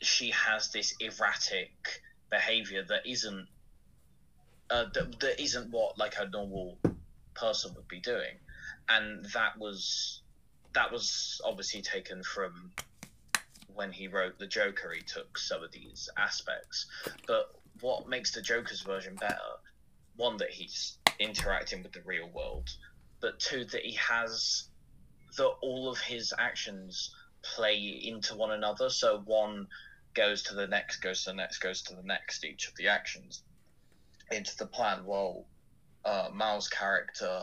she has this erratic behavior that isn't uh, that, that isn't what like a normal person would be doing. And that was that was obviously taken from when he wrote the joker he took some of these aspects. But what makes the joker's version better one that he's interacting with the real world but two that he has that all of his actions play into one another. So one goes to the next, goes to the next, goes to the next, each of the actions into the plan. Well, uh, Mal's character,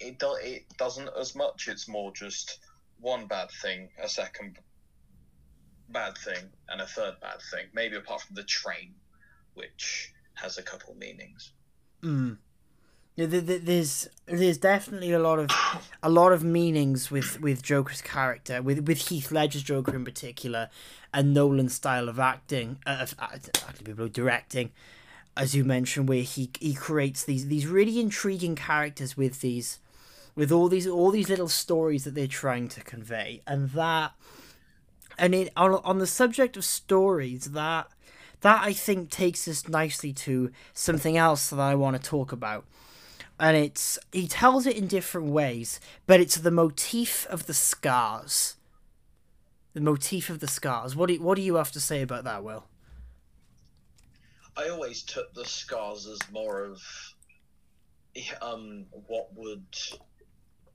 it, do, it doesn't as much. It's more just one bad thing, a second bad thing, and a third bad thing. Maybe apart from the train, which has a couple meanings. Mm. Yeah, there's there's definitely a lot of a lot of meanings with with Joker's character, with with Heath Ledger's Joker in particular, and Nolan's style of acting, uh, actually people directing, as you mentioned, where he he creates these these really intriguing characters with these, with all these all these little stories that they're trying to convey, and that, and it on on the subject of stories that that I think takes us nicely to something else that I want to talk about. And it's he tells it in different ways, but it's the motif of the scars. The motif of the scars. What do you, what do you have to say about that, Will? I always took the scars as more of um what would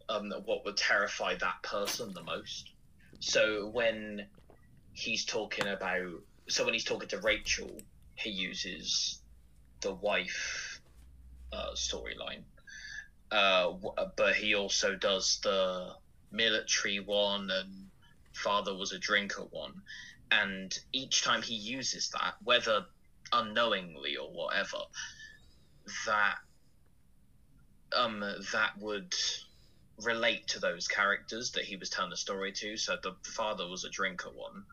um what would terrify that person the most. So when he's talking about so when he's talking to Rachel, he uses the wife uh, storyline, uh, but he also does the military one and father was a drinker one, and each time he uses that, whether unknowingly or whatever, that um that would relate to those characters that he was telling the story to. So the father was a drinker one.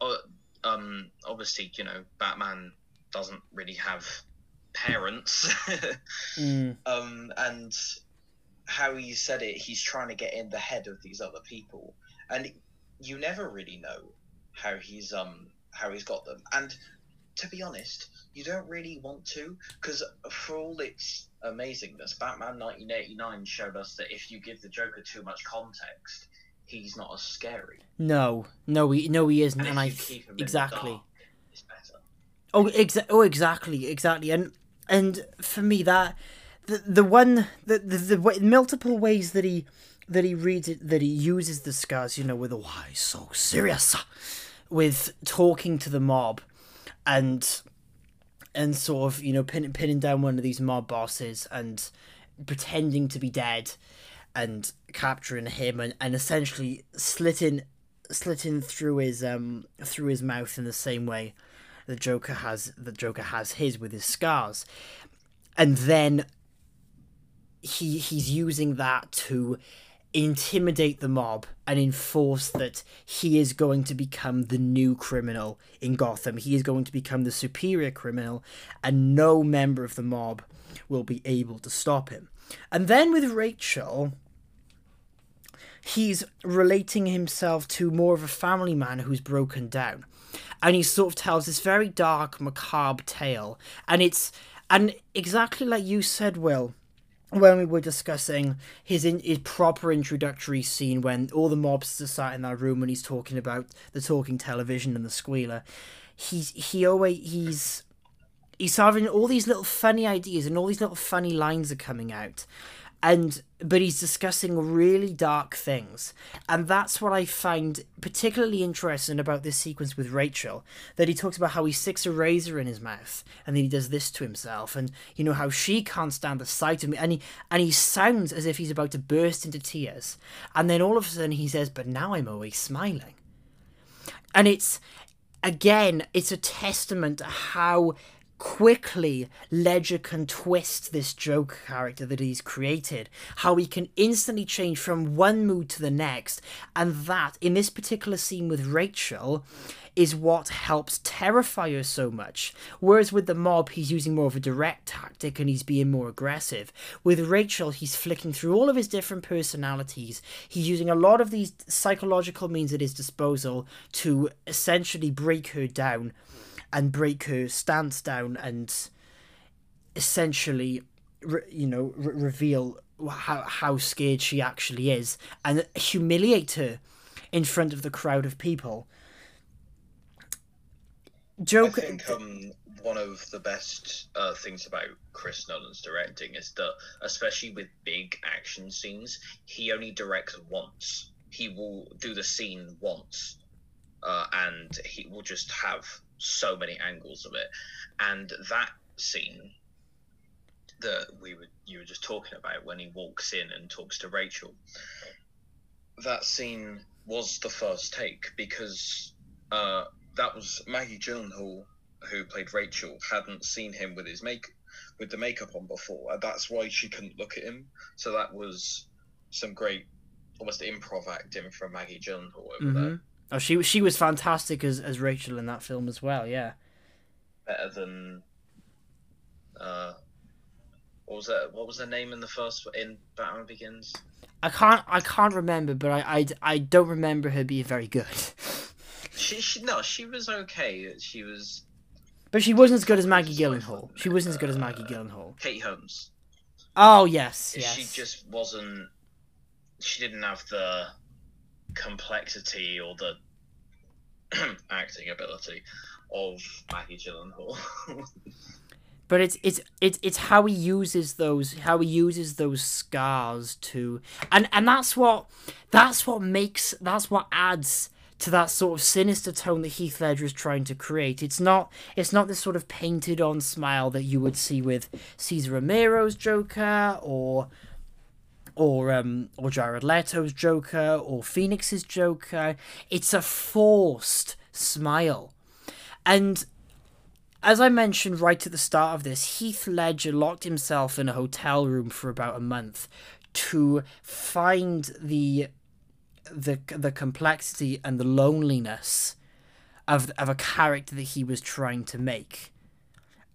Uh, um, obviously, you know, Batman doesn't really have parents. mm. um, and how he said it, he's trying to get in the head of these other people, and you never really know how he's um how he's got them. And to be honest, you don't really want to, because for all its amazingness, Batman 1989 showed us that if you give the Joker too much context, he's not as scary. No, no, he no he isn't, and, and I exactly. oh, exa- oh, exactly, exactly, and and for me that the the one the the, the way, multiple ways that he that he reads it that he uses the scars, you know, with oh, a why so serious, with talking to the mob, and and sort of you know pinning pinning down one of these mob bosses and pretending to be dead and capturing him and, and essentially slitting slitting through his um through his mouth in the same way the Joker has the Joker has his with his scars. And then he he's using that to intimidate the mob and enforce that he is going to become the new criminal in Gotham. He is going to become the superior criminal, and no member of the mob will be able to stop him. And then with Rachel, he's relating himself to more of a family man who's broken down. And he sort of tells this very dark, macabre tale. And it's and exactly like you said, Will, when we were discussing his in, his proper introductory scene when all the mobsters are sat in that room and he's talking about the talking television and the squealer, he's he always he's he's having all these little funny ideas and all these little funny lines are coming out and but he's discussing really dark things. And that's what i find particularly interesting about this sequence with rachel that he talks about how he sticks a razor in his mouth and then he does this to himself and you know how she can't stand the sight of me and he and he sounds as if he's about to burst into tears. And then all of a sudden he says but now i'm always smiling. And it's again it's a testament to how quickly Ledger can twist this joke character that he's created, how he can instantly change from one mood to the next, and that, in this particular scene with Rachel, is what helps terrify her so much. Whereas with the mob, he's using more of a direct tactic and he's being more aggressive. With Rachel, he's flicking through all of his different personalities. He's using a lot of these psychological means at his disposal to essentially break her down and break her stance down and essentially, re- you know, re- reveal how how scared she actually is and humiliate her in front of the crowd of people. Joke. I think um, one of the best uh, things about Chris Nolan's directing is that, especially with big action scenes, he only directs once. He will do the scene once uh, and he will just have so many angles of it. And that scene that we were you were just talking about when he walks in and talks to Rachel, that scene was the first take because uh, that was Maggie Gyllenhaal who played Rachel hadn't seen him with his make with the makeup on before. And that's why she couldn't look at him. So that was some great, almost improv acting from Maggie Gyllenhaal over mm-hmm. there. Oh, she she was fantastic as as Rachel in that film as well. Yeah, better than. Uh, what was that? What was her name in the first in Batman Begins? I can't I can't remember, but I I, I don't remember her being very good. she, she no, she was okay. She was. But she wasn't as good as Maggie Gyllenhaal. She wasn't as good as Maggie Gyllenhaal. Kate Holmes. Oh yes, yes. She just wasn't. She didn't have the complexity or the acting ability of Maggie Gyllenhaal. but it's it's it's it's how he uses those how he uses those scars to and and that's what that's what makes that's what adds to that sort of sinister tone that Heath Ledger is trying to create. It's not it's not this sort of painted on smile that you would see with Cesar Romero's Joker or or um or Jared Leto's Joker or Phoenix's Joker. It's a forced smile. And as I mentioned right at the start of this, Heath Ledger locked himself in a hotel room for about a month to find the the the complexity and the loneliness of of a character that he was trying to make.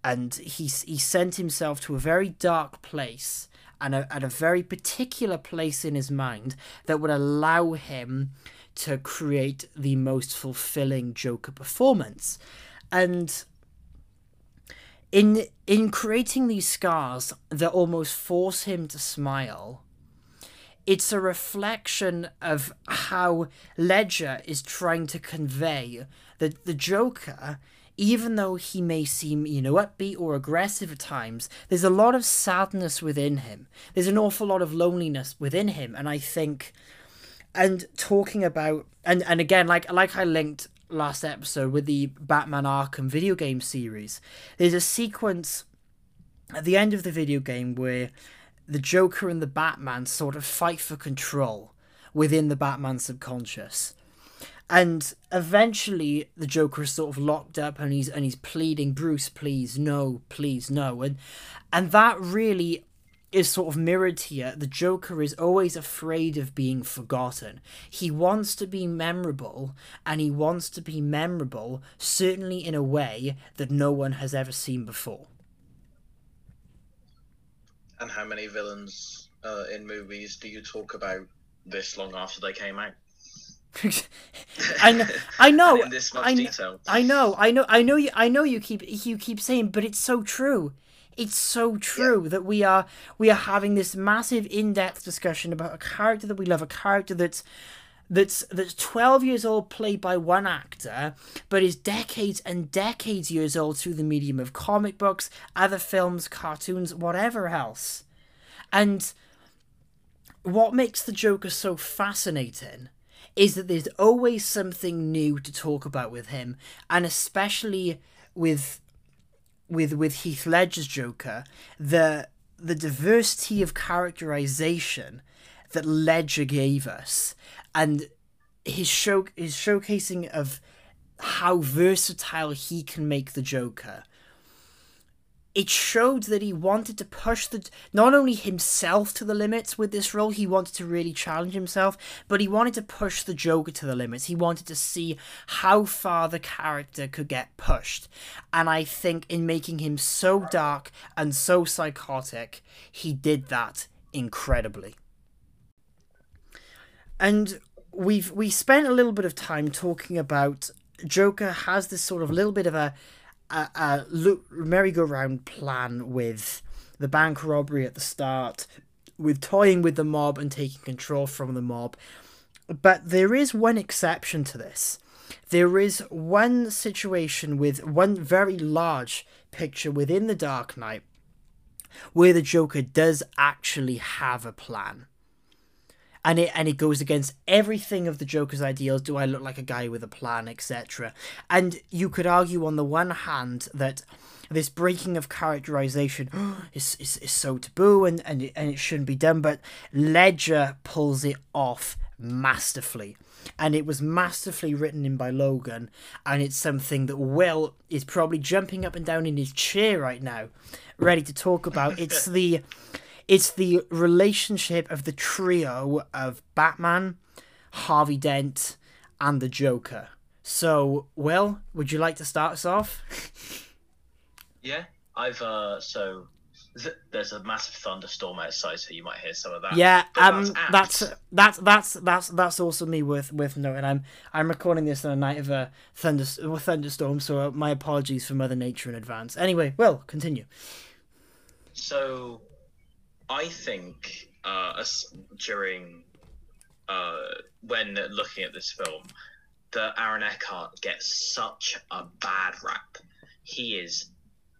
And he he sent himself to a very dark place and a, at a very particular place in his mind that would allow him to create the most fulfilling Joker performance. And in in creating these scars that almost force him to smile, it's a reflection of how Ledger is trying to convey that the Joker even though he may seem, you know, upbeat or aggressive at times, there's a lot of sadness within him. There's an awful lot of loneliness within him. And I think and talking about and, and again like like I linked last episode with the Batman Arkham video game series, there's a sequence at the end of the video game where the Joker and the Batman sort of fight for control within the Batman subconscious and eventually the joker is sort of locked up and he's and he's pleading bruce please no please no. And and that really is sort of mirrored here. The joker is always afraid of being forgotten. He wants to be memorable and he wants to be memorable certainly in a way that no one has ever seen before. And how many villains uh, in movies do you talk about this long after they came out I know, I know, in this much I, detail. I know, I know, I know you, I know you keep you keep saying, but it's so true. It's so true yeah. that we are we are having this massive in-depth discussion about a character that we love, a character that's that's that's 12 years old played by one actor but is decades and decades years old through the medium of comic books other films cartoons whatever else and what makes the joker so fascinating is that there's always something new to talk about with him, and especially with with with Heath Ledger's Joker, the the diversity of characterization that Ledger gave us, and his show his showcasing of how versatile he can make the Joker it showed that he wanted to push the not only himself to the limits with this role he wanted to really challenge himself but he wanted to push the joker to the limits. He wanted to see how far the character could get pushed. And i think in making him so dark and so psychotic he did that incredibly. And we've we spent a little bit of time talking about joker has this sort of little bit of a a, a merry-go-round plan with the bank robbery at the start, with toying with the mob and taking control from the mob. But there is one exception to this. There is one situation with one very large picture within the Dark Knight where the Joker does actually have a plan. And it and it goes against everything of the Joker's ideals. Do I look like a guy with a plan, etc. And you could argue on the one hand that this breaking of characterization is, is, is so taboo and, and, it, and it shouldn't be done, but Ledger pulls it off masterfully. And it was masterfully written in by Nolan, and it's something that Will is probably jumping up and down in his chair right now, ready to talk about. It's the it's the relationship of the trio of Batman, Harvey Dent, and the Joker. So, Will, would you like to start us off? Yeah, I've uh so th- there's a massive thunderstorm outside, so you might hear some of that. Yeah, But um, that's apt. that's that's that's that's also me with with noting. I'm I'm recording this on a night of a thunder thunderstorm, so uh, my apologies for Mother Nature in advance. Anyway, Will continue. So, I think uh, during uh, when looking at this film, that Aaron Eckhart gets such a bad rap. He is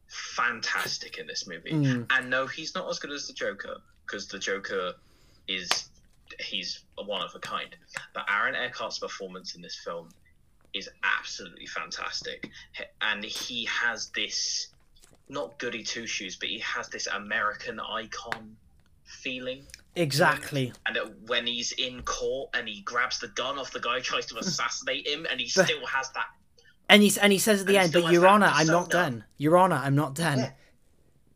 fantastic in this movie, Mm. and no, he's not as good as the Joker because the Joker is he's a one of a kind. But Aaron Eckhart's performance in this film is absolutely fantastic, and he has this not goody two shoes, but he has this American icon feeling. Exactly. And when he's in court and he grabs the gun off the guy, tries to assassinate him, and he still has that. And he's and he says at the end, "But Your Honor, I'm not done. Your Honor, I'm not done." Yeah.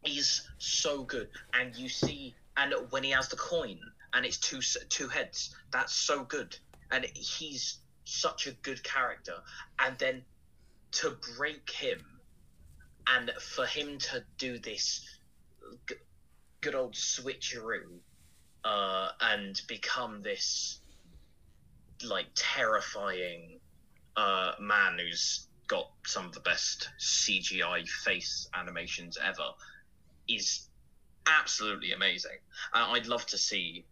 He's so good, and you see, and when he has the coin, and it's two two heads, that's so good, and he's such a good character, and then to break him, and for him to do this g- good old switcheroo, uh, and become this like terrifying uh, man who's got some of the best CGI face animations ever is absolutely amazing. And I'd love to see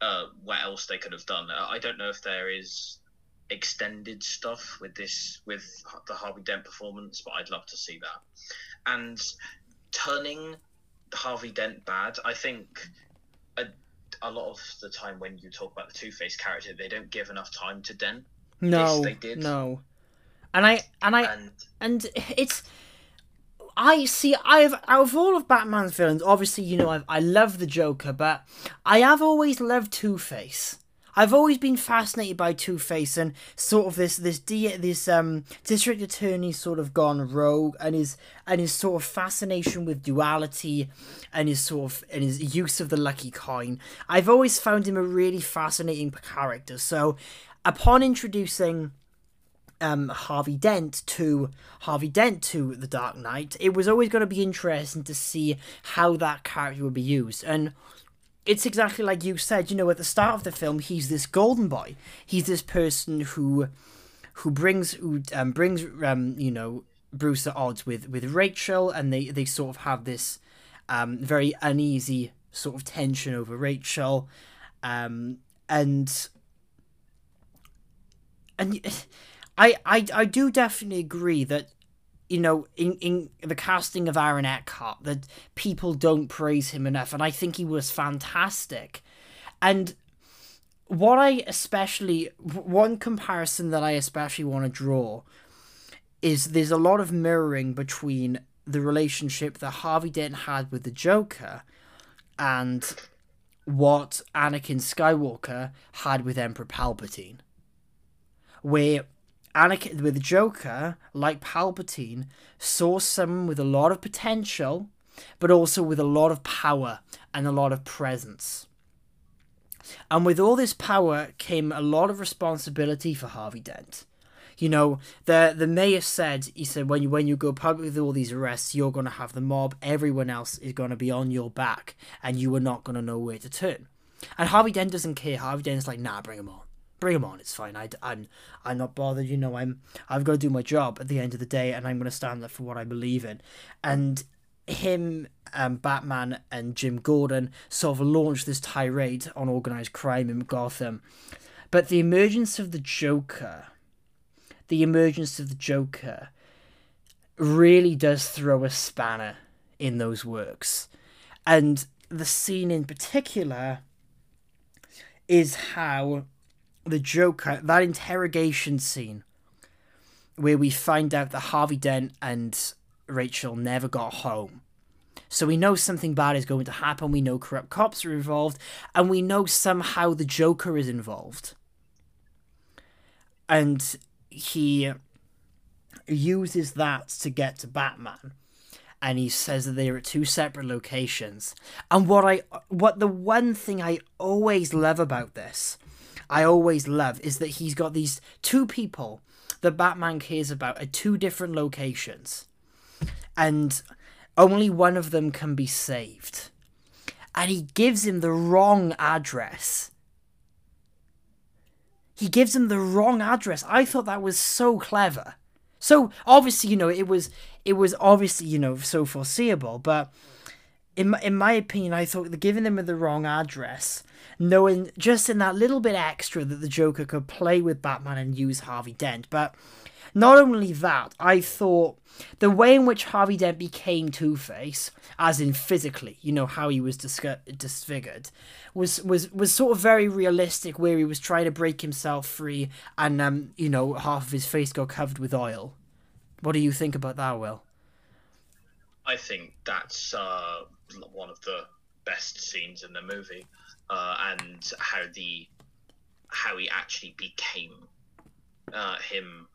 uh, what else they could have done. Uh, I don't know if there is extended stuff with this with the Harvey Dent performance, but I'd love to see that. And turning Harvey Dent bad, I think a, a lot of the time when you talk about the Two Face character, they don't give enough time to Dent, No, they did. no. And I and I and and it's I see I've out of all of Batman's villains, obviously you know I I love the Joker, but I have always loved Two Face. I've always been fascinated by Two Face and sort of this this this um district attorney sort of gone rogue and his and his sort of fascination with duality and his sort of and his use of the lucky coin. I've always found him a really fascinating character. So upon introducing um, Harvey Dent to Harvey Dent to the Dark Knight, it was always going to be interesting to see how that character would be used. And it's exactly like you said, you know, at the start of the film, he's this golden boy. He's this person who who brings who um, brings um, you know Bruce at odds with with Rachel, and they they sort of have this um, very uneasy sort of tension over Rachel, um, and and I, I I do definitely agree that you know in in the casting of Aaron Eckhart that people don't praise him enough, and I think he was fantastic, and what I especially one comparison that I especially want to draw is there's a lot of mirroring between the relationship that Harvey Dent had with the Joker and what Anakin Skywalker had with Emperor Palpatine. Where Anakin with Joker, like Palpatine, saw someone with a lot of potential, but also with a lot of power and a lot of presence. And with all this power came a lot of responsibility for Harvey Dent. You know, the the mayor said he said when you when you go public with all these arrests, you're gonna have the mob. Everyone else is gonna be on your back, and you are not gonna know where to turn. And Harvey Dent doesn't care. Harvey Dent's like, nah, bring him on, bring him on. It's fine. I, I'm I'm not bothered. You know, I'm I've got to do my job at the end of the day, and I'm gonna stand up for what I believe in. And him, and Batman, and Jim Gordon sort of launched this tirade on organized crime in Gotham. But the emergence of the Joker, the emergence of the Joker, really does throw a spanner in those works. And the scene in particular is how the Joker, that interrogation scene where we find out that Harvey Dent and Rachel never got home. So we know something bad is going to happen. We know corrupt cops are involved, and we know somehow the Joker is involved. And he uses that to get to Batman. And he says that they're at two separate locations. And what I what the one thing I always love about this, I always love, is that he's got these two people that Batman cares about at two different locations. And only one of them can be saved. And he gives him the wrong address. He gives him the wrong address. I thought that was so clever. So obviously, you know, it was it was obviously, you know, so foreseeable, but in my, in my opinion, I thought giving them the wrong address, knowing just in that little bit extra that the Joker could play with Batman and use Harvey Dent, but not only that, I thought the way in which Harvey Dent became Two Face, as in physically, you know how he was disfigured, was was was sort of very realistic. Where he was trying to break himself free, and um, you know, half of his face got covered with oil. What do you think about that, Will? I think that's uh, one of the best scenes in the movie, uh, and how the how he actually became uh, him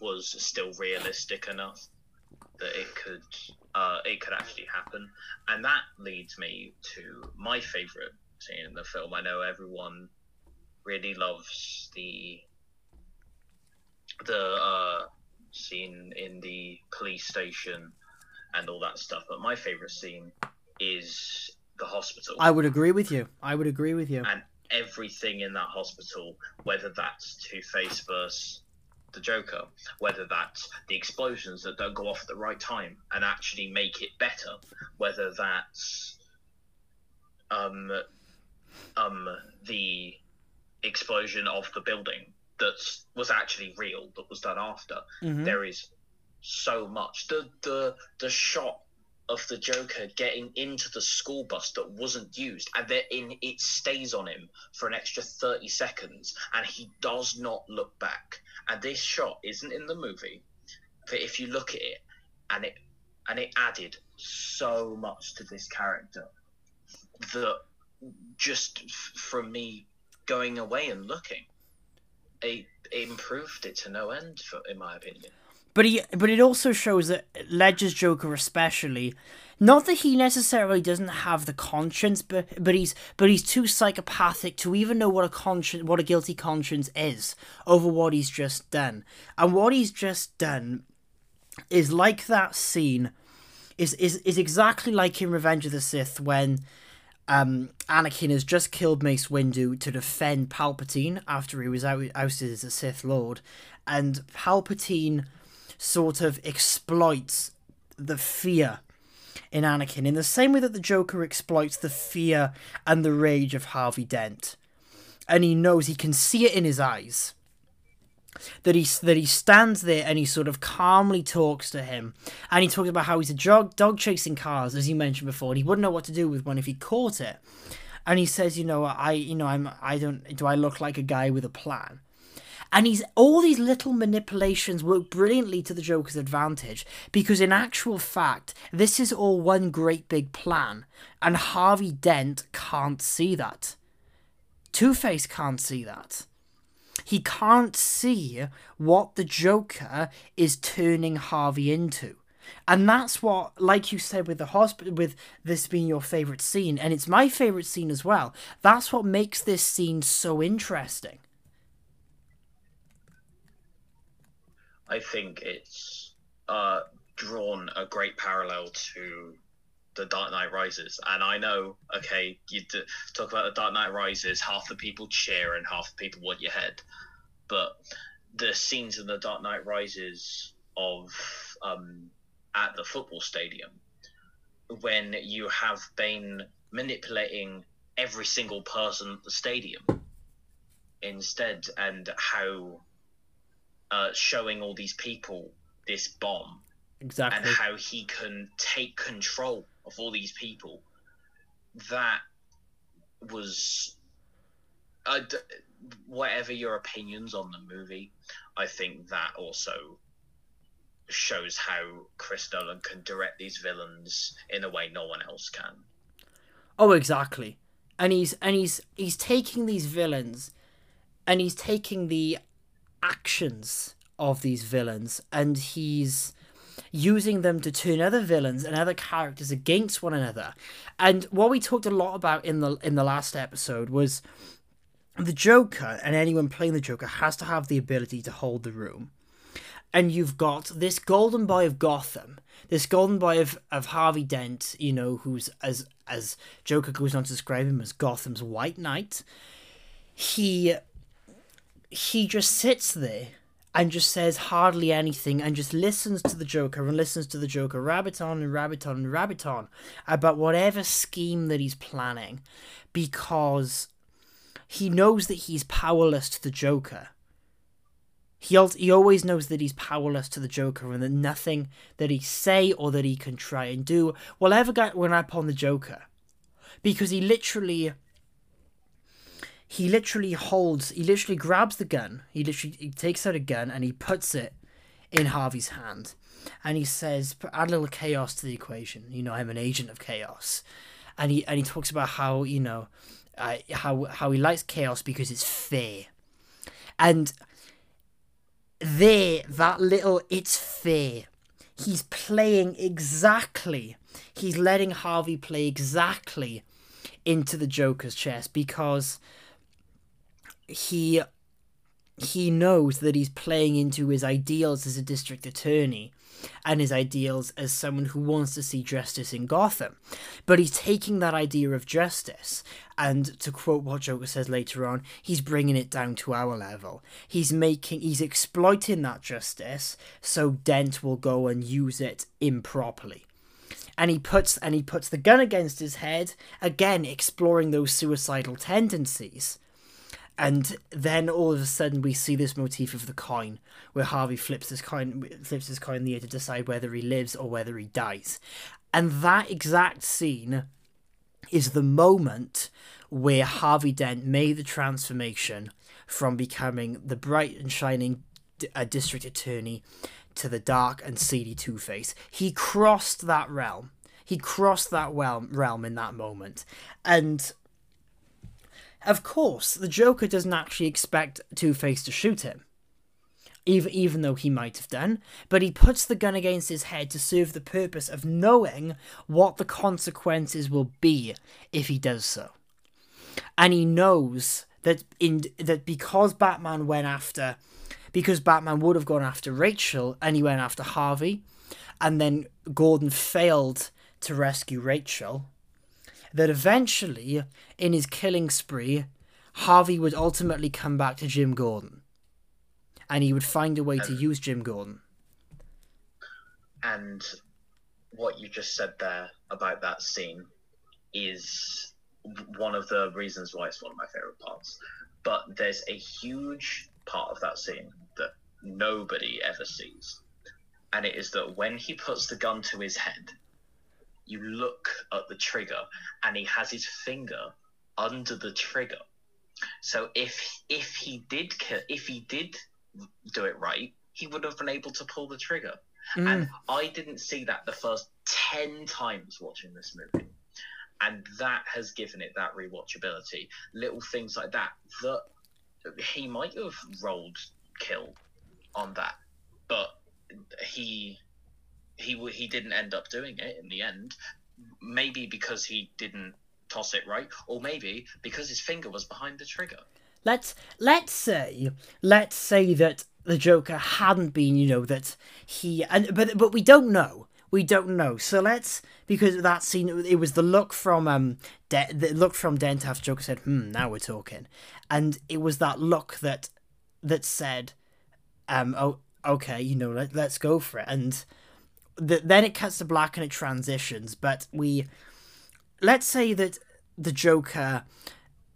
was still realistic enough that it could uh, it could actually happen, and that leads me to my favorite scene in the film. I know everyone really loves the the uh, scene in the police station and all that stuff, but my favorite scene is the hospital. I would agree with you. I would agree with you. And everything in that hospital, whether that's Two Face versus the Joker, whether that's the explosions that don't go off at the right time and actually make it better, whether that's um, um, the explosion of the building that was actually real that was done after. Mm-hmm. There is so much. The the the shot of the Joker getting into the school bus that wasn't used, and then in it stays on him for an extra thirty seconds, and he does not look back. And this shot isn't in the movie, but if you look at it, and it and it added so much to this character that just from me going away and looking, it, it improved it to no end, for, in my opinion. But he, but it also shows that Ledger's Joker, especially, not that he necessarily doesn't have the conscience, but but he's but he's too psychopathic to even know what a conscience, what a guilty conscience is over what he's just done. And what he's just done is like that scene, is is is exactly like in Revenge of the Sith when. Um, Anakin has just killed Mace Windu to defend Palpatine after he was ousted as a Sith Lord, and Palpatine sort of exploits the fear in Anakin in the same way that the Joker exploits the fear and the rage of Harvey Dent. And he knows he can see it in his eyes. That he that he stands there and he sort of calmly talks to him, and he talks about how he's a dog dog chasing cars, as you mentioned before, and he wouldn't know what to do with one if he caught it. And he says, you know, I you know I'm I don't do I look like a guy with a plan? And he's all these little manipulations work brilliantly to the Joker's advantage because in actual fact, this is all one great big plan, and Harvey Dent can't see that. Two Face can't see that. He can't see what the Joker is turning Harvey into. And that's what, like you said, with the hospital, with this being your favorite scene, and it's my favorite scene as well. That's what makes this scene so interesting. I think it's uh, drawn a great parallel to the Dark Knight Rises. And I know, okay, you talk about the Dark Knight Rises, half the people cheer and half the people want your head. But the scenes in the Dark Knight Rises of um, at the football stadium, when you have Bane manipulating every single person at the stadium instead, and how uh, showing all these people this bomb exactly and how he can take control of all these people that was uh, whatever your opinions on the movie, I think that also shows how Chris Nolan can direct these villains in a way no one else can. Oh, exactly. And he's and he's he's taking these villains and he's taking the actions of these villains and he's using them to turn other villains and other characters against one another. And what we talked a lot about in the in the last episode was the Joker and anyone playing the Joker has to have the ability to hold the room. And you've got this golden boy of Gotham, this golden boy of, of Harvey Dent, you know, who's as as Joker goes on to describe him as Gotham's White Knight. He he just sits there and just says hardly anything and just listens to the Joker and listens to the Joker rabbit on and rabbit on and rabbit on about whatever scheme that he's planning because he knows that he's powerless to the Joker. He, al- he always knows that he's powerless to the Joker and that nothing that he say or that he can try and do will ever get run up on the Joker. Because he literally he literally holds he literally grabs the gun he literally he takes out a gun and he puts it in harvey's hand. And he says add a little chaos to the equation. You know i'm an agent of chaos. And he and he talks about how you know uh, how how he likes chaos because it's fair. And there that little it's fair he's playing exactly he's letting harvey play exactly into the joker's chest because he he knows that he's playing into his ideals as a district attorney and his ideals as someone who wants to see justice in Gotham. But he's taking that idea of justice, and to quote what Joker says later on, he's bringing it down to our level. He's making, he's exploiting that justice so Dent will go and use it improperly. And he puts and he puts the gun against his head, again exploring those suicidal tendencies and then all of a sudden we see this motif of the coin where harvey flips his coin flips his coin in the air to decide whether he lives or whether he dies. And that exact scene is the moment where harvey dent made the transformation from becoming the bright and shining uh, district attorney to the dark and seedy two-face. He crossed that realm. He crossed that realm realm in that moment. And of course, the Joker doesn't actually expect Two Face to shoot him, even, even though he might have done, but he puts the gun against his head to serve the purpose of knowing what the consequences will be if he does so. And he knows that in that because Batman went after because Batman would have gone after Rachel and he went after Harvey and then Gordon failed to rescue Rachel that eventually, in his killing spree, Harvey would ultimately come back to Jim Gordon. And he would find a way to use Jim Gordon. And what you just said there about that scene is one of the reasons why it's one of my favorite parts. But there's a huge part of that scene that nobody ever sees. And it is that when he puts the gun to his head, you look at the trigger and he has his finger under the trigger. So if if he did kill, if he did do it right, he would have been able to pull the trigger. Mm. And I didn't see that the first ten times watching this movie, and that has given it that rewatchability. Little things like that that he might have rolled kill on that, but he he he didn't end up doing it in the end. Maybe because he didn't toss it right, or maybe because his finger was behind the trigger. Let's let's say let's say that the Joker hadn't been, you know, that he and but but we don't know. We don't know. So let's because that scene it was the look from um De- the look from Denthouse Joker said, "Hmm, now we're talking." And it was that look that that said um oh okay, you know, let, let's go for it. And the, then it cuts to black and it transitions. But we, let's say that the Joker,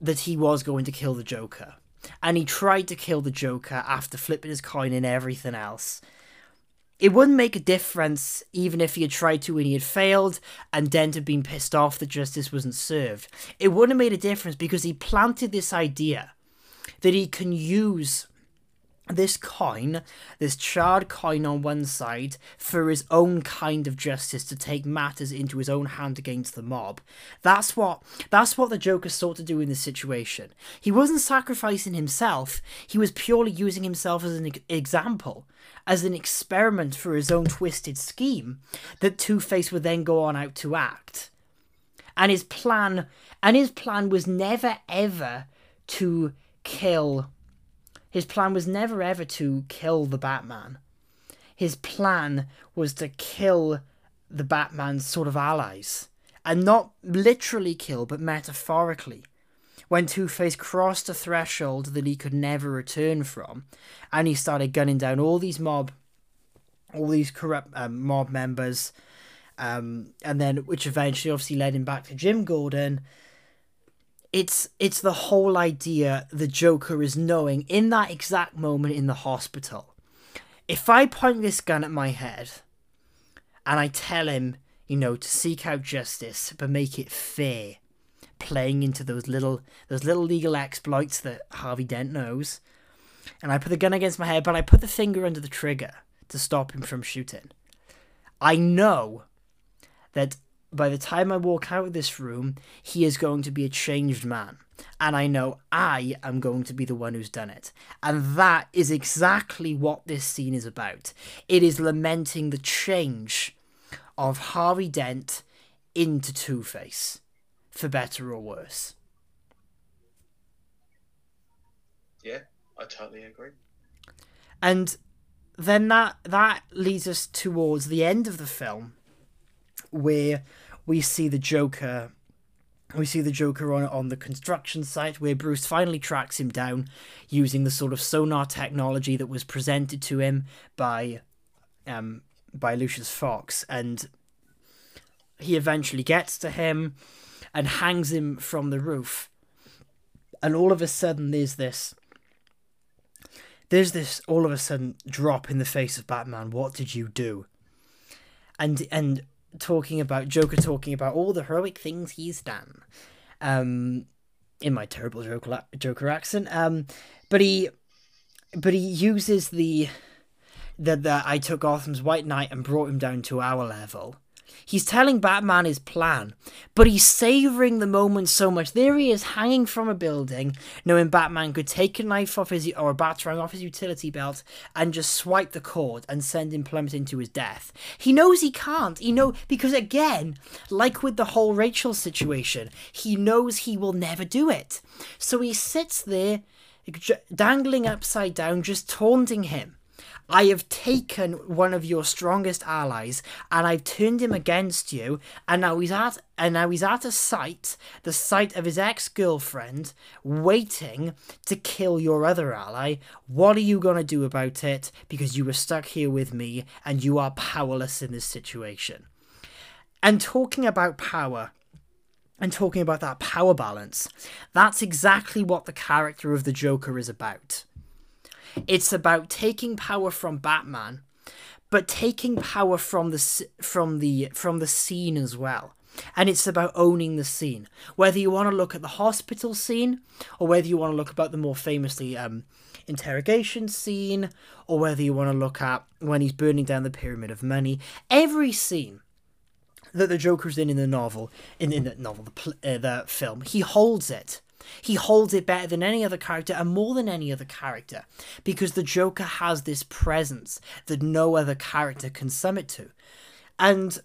that he was going to kill the Joker, and he tried to kill the Joker after flipping his coin and everything else. it wouldn't make a difference even if he had tried to and he had failed and Dent had been pissed off that justice wasn't served. It wouldn't have made a difference because he planted this idea that he can use this coin, this charred coin on one side, for his own kind of justice to take matters into his own hand against the mob. That's what that's what the Joker sought to do in this situation. He wasn't sacrificing himself, he was purely using himself as an example, as an experiment for his own twisted scheme that Two-Face would then go on out to act. And his plan and his plan was never ever to kill his plan was never ever to kill the Batman. His plan was to kill the Batman's sort of allies. And not literally kill, but metaphorically. When Two Face crossed a threshold that he could never return from, and he started gunning down all these mob, all these corrupt um, mob members, um, and then which eventually obviously led him back to Jim Gordon, it's it's the whole idea the Joker is knowing in that exact moment in the hospital. If I point this gun at my head and I tell him, you know, to seek out justice but make it fair, playing into those little those little legal exploits that Harvey Dent knows, and I put the gun against my head, but I put the finger under the trigger to stop him from shooting. I know that by the time I walk out of this room, he is going to be a changed man. And I know I am going to be the one who's done it. And that is exactly what this scene is about. It is lamenting the change of Harvey Dent into Two Face, for better or worse. Yeah, I totally agree. And then that that leads us towards the end of the film where we see the Joker. We see the Joker on on the construction site where Bruce finally tracks him down using the sort of sonar technology that was presented to him by um by Lucius Fox and he eventually gets to him and hangs him from the roof. And all of a sudden there's this there's this all of a sudden drop in the face of Batman. What did you do? And and talking about Joker talking about all the heroic things he's done. Um, in my terrible Joker Joker accent. Um, but he, but he uses the, the the I took Gotham's White Knight and brought him down to our level, He's telling Batman his plan, but he's savoring the moment so much. There he is, hanging from a building, knowing Batman could take a knife off his or a batarang off his utility belt and just swipe the cord and send him plummeting to his death. He knows he can't. He know because again, like with the whole Rachel situation, he knows he will never do it. So he sits there, dangling upside down, just taunting him I have taken one of your strongest allies and I've turned him against you, and now he's at and now he's at a site, the site of his ex-girlfriend, waiting to kill your other ally. What are you gonna do about it? Because you were stuck here with me and you are powerless in this situation. And talking about power, and talking about that power balance, that's exactly what the character of the Joker is about. It's about taking power from Batman, but taking power from the from the from the scene as well. And it's about owning the scene. Whether you want to look at the hospital scene, or whether you want to look about the more famously um, interrogation scene, or whether you want to look at when he's burning down the pyramid of money, every scene that the Joker's in in the novel, in, in the novel, the, uh, the film, he holds it he holds it better than any other character and more than any other character because the Joker has this presence that no other character can summit to. And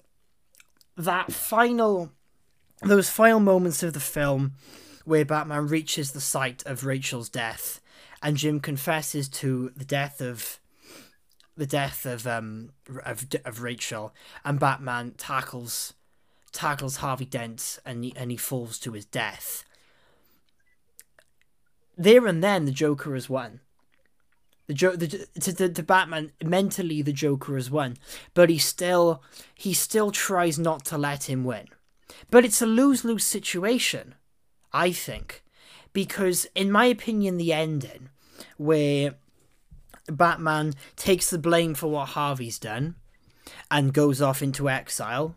that final, those final moments of the film where Batman reaches the site of Rachel's death and Jim confesses to the death of the death of um of, of Rachel and Batman tackles tackles Harvey Dent and he, and he falls to his death there and then the Joker has won. The jo- the, to, the, the Batman mentally the Joker has won, but he still he still tries not to let him win. But it's a lose lose situation, I think, because in my opinion, the ending where Batman takes the blame for what Harvey's done and goes off into exile.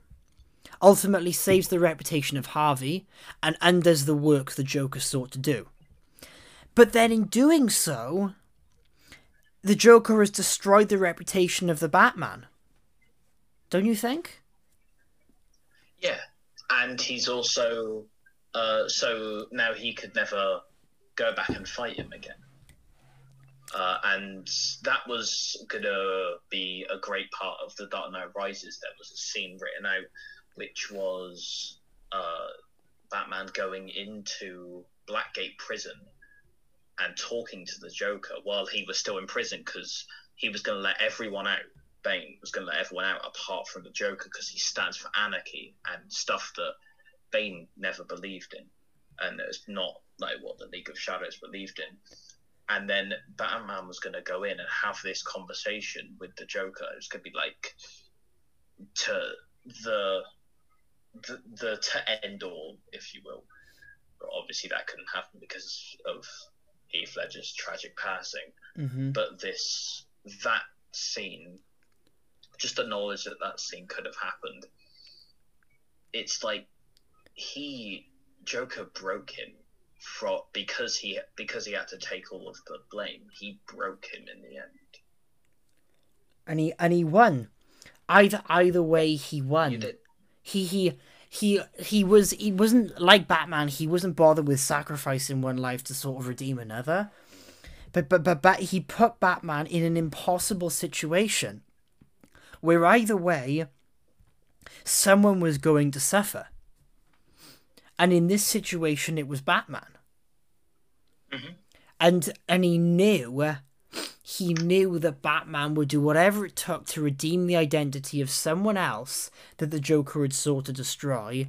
Ultimately, saves the reputation of Harvey and undoes the work the Joker sought to do. But then, in doing so, the Joker has destroyed the reputation of the Batman. Don't you think? Yeah, and he's also uh, so now he could never go back and fight him again. Uh, and that was gonna be a great part of the Dark Knight Rises. There was a scene written out, which was uh, Batman going into Blackgate Prison and talking to the Joker while he was still in prison because he was going to let everyone out. Bane was going to let everyone out apart from the Joker because he stands for anarchy and stuff that Bane never believed in, and it's not like what the League of Shadows believed in. And then Batman was going to go in and have this conversation with the Joker. It was going to be like to the the, the to end all, if you will. But obviously, that couldn't happen because of Heath Ledger's tragic passing. Mm-hmm. But this that scene, just the knowledge that that scene could have happened, it's like he Joker broke him for because he because he had to take all of the blame. He broke him in the end. And he and he won. Either either way, he won. He he he he was he wasn't like Batman. He wasn't bothered with sacrificing one life to sort of redeem another. But but but, but he put Batman in an impossible situation, where either way, someone was going to suffer. And in this situation, it was Batman. Mhm. And and he knew he knew that Batman would do whatever it took to redeem the identity of someone else that the Joker had sought to destroy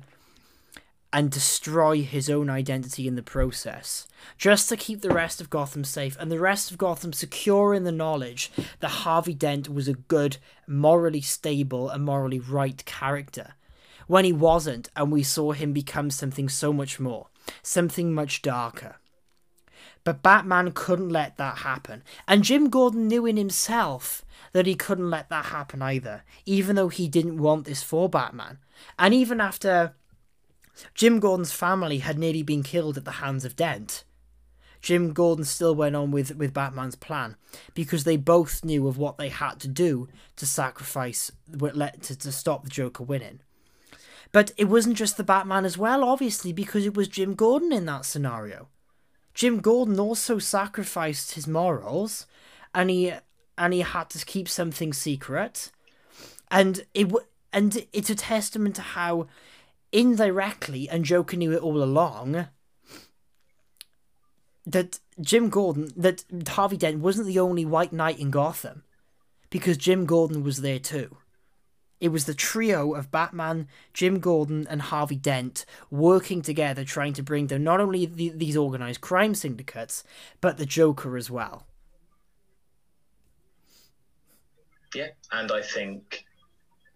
and destroy his own identity in the process, just to keep the rest of Gotham safe and the rest of Gotham secure in the knowledge that Harvey Dent was a good, morally stable, and morally right character. When he wasn't, and we saw him become something so much more, something much darker. But Batman couldn't let that happen. And Jim Gordon knew in himself that he couldn't let that happen either, even though he didn't want this for Batman. And even after Jim Gordon's family had nearly been killed at the hands of Dent, Jim Gordon still went on with, with Batman's plan because they both knew of what they had to do to sacrifice, to, to stop the Joker winning. But it wasn't just the Batman as well, obviously, because it was Jim Gordon in that scenario. Jim Gordon also sacrificed his morals, and he and he had to keep something secret, and it w- and it's a testament to how indirectly and Joker knew it all along that Jim Gordon that Harvey Dent wasn't the only white knight in Gotham, because Jim Gordon was there too. It was the trio of Batman, Jim Gordon, and Harvey Dent working together, trying to bring down not only the, these organized crime syndicates, but the Joker as well. Yeah, and I think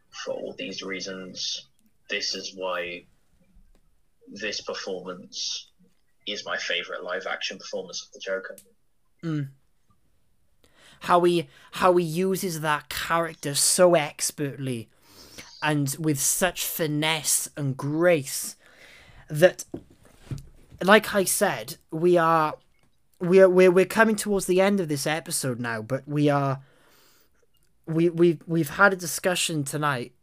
for all these reasons, this is why this performance is my favorite live action performance of the Joker. Mm. How he how he uses that character so expertly and with such finesse and grace that like I said, we are we are we're, we're coming towards the end of this episode now, but we are we we we've had a discussion tonight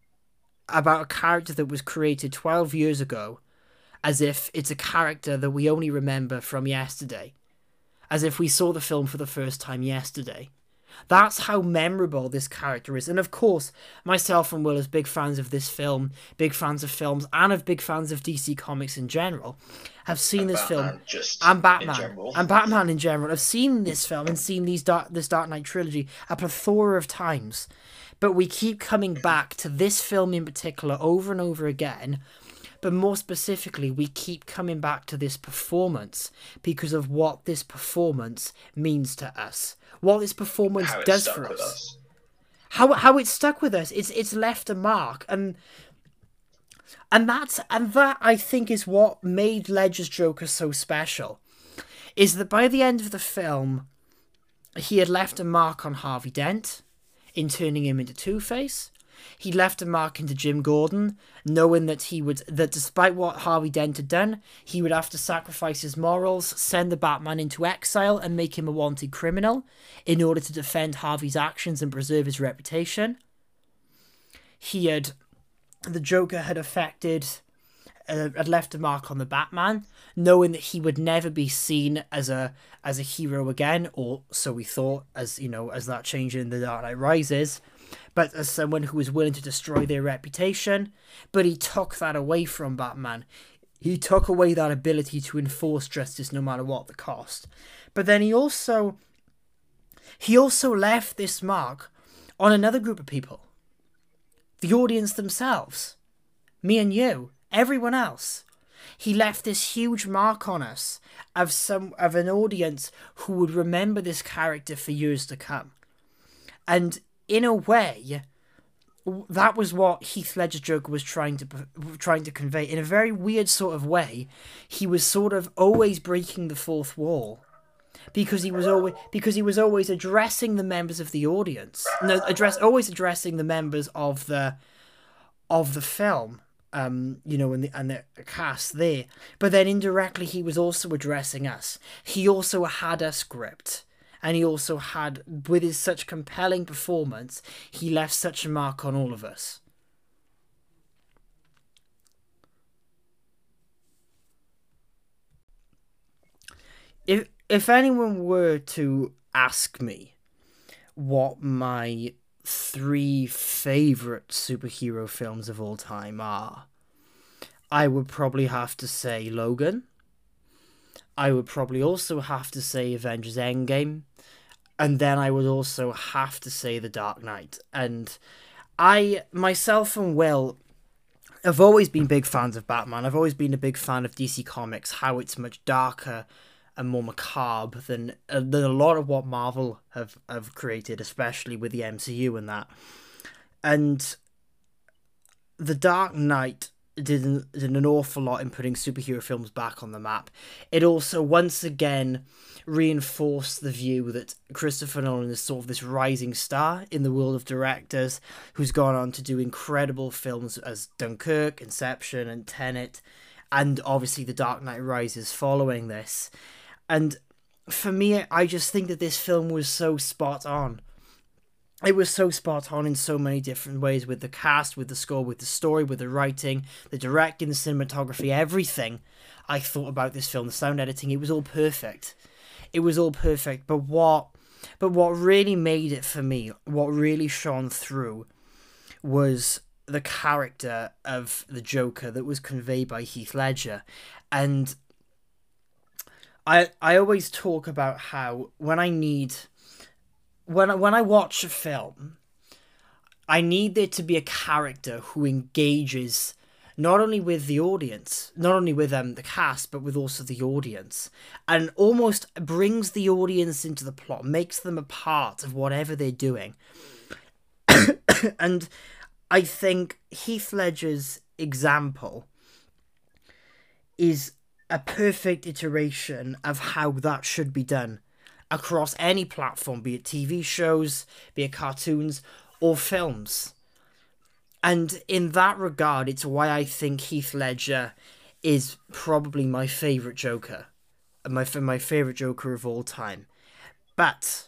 about a character that was created 12 years ago as if it's a character that we only remember from yesterday as if we saw the film for the first time yesterday that's how memorable this character is. And of course, myself and Will, as big fans of this film, big fans of films, and of big fans of DC Comics in general, have seen And this Batman, film just and Batman and Batman in general. Have seen this film and seen these Dark this Dark Knight trilogy a plethora of times, but we keep coming back to this film in particular over and over again. But more specifically, we keep coming back to this performance because of what this performance means to us, what this performance does for us us. how how it's stuck with us. It's it's left a mark, and and that's and that I think is what made Ledger's Joker so special, is that by the end of the film, he had left a mark on Harvey Dent in turning him into Two Face. He left a mark into Jim Gordon, knowing that he would that despite what Harvey Dent had done, he would have to sacrifice his morals, send the Batman into exile, and make him a wanted criminal in order to defend Harvey's actions and preserve his reputation. He had the Joker had affected uh, had left a mark on the Batman, knowing that he would never be seen as a as a hero again, or so we thought, as you know, as that change in the Dark Knight Rises, but as someone who was willing to destroy their reputation. But he took that away from Batman. He took away that ability to enforce justice no matter what the cost. But then he also he also left this mark on another group of people. The audience themselves. Me and you everyone else. He left this huge mark on us of some of an audience who would remember this character for years to come. And in a way, that was what Heath Ledger Joker was trying to trying to convey in a very weird sort of way. He was sort of always breaking the fourth wall because he was always because he was always addressing the members of the audience. No, address always addressing the members of the of the film um, you know, and the and the cast there. But then indirectly, he was also addressing us. He also had a script, and he also had, with his such compelling performance, he left such a mark on all of us. If if anyone were to ask me what my three favorite superhero films of all time are, I would probably have to say Logan. I would probably also have to say Avengers Endgame. And then I would also have to say The Dark Knight. And I, myself and Will, have always been big fans of Batman. I've always been a big fan of DC Comics, how it's much darker and more macabre than uh, than a lot of what Marvel have have created, especially with the MCU and that. And the Dark Knight did did an awful lot in putting superhero films back on the map. It also once again reinforced the view that Christopher Nolan is sort of this rising star in the world of directors who's gone on to do incredible films as Dunkirk, Inception, and Tenet, and obviously The Dark Knight Rises following this. And for me, I just think that this film was so spot on. It was so spot on in so many different ways with the cast, with the score, with the story, with the writing, the directing, the cinematography, everything I thought about this film, the sound editing, it was all perfect. It was all perfect. But what but what really made it for me, what really shone through was the character of the Joker that was conveyed by Heath Ledger. And I I always talk about how when I need when I, when I watch a film, I need there to be a character who engages not only with the audience, not only with um, the cast, but with also the audience, and almost brings the audience into the plot, makes them a part of whatever they're doing. and I think Heath Ledger's example is a perfect iteration of how that should be done across any platform, be it TV shows, be it cartoons, or films. And in that regard, it's why I think Heath Ledger is probably my favourite Joker. My, my favourite Joker of all time. But,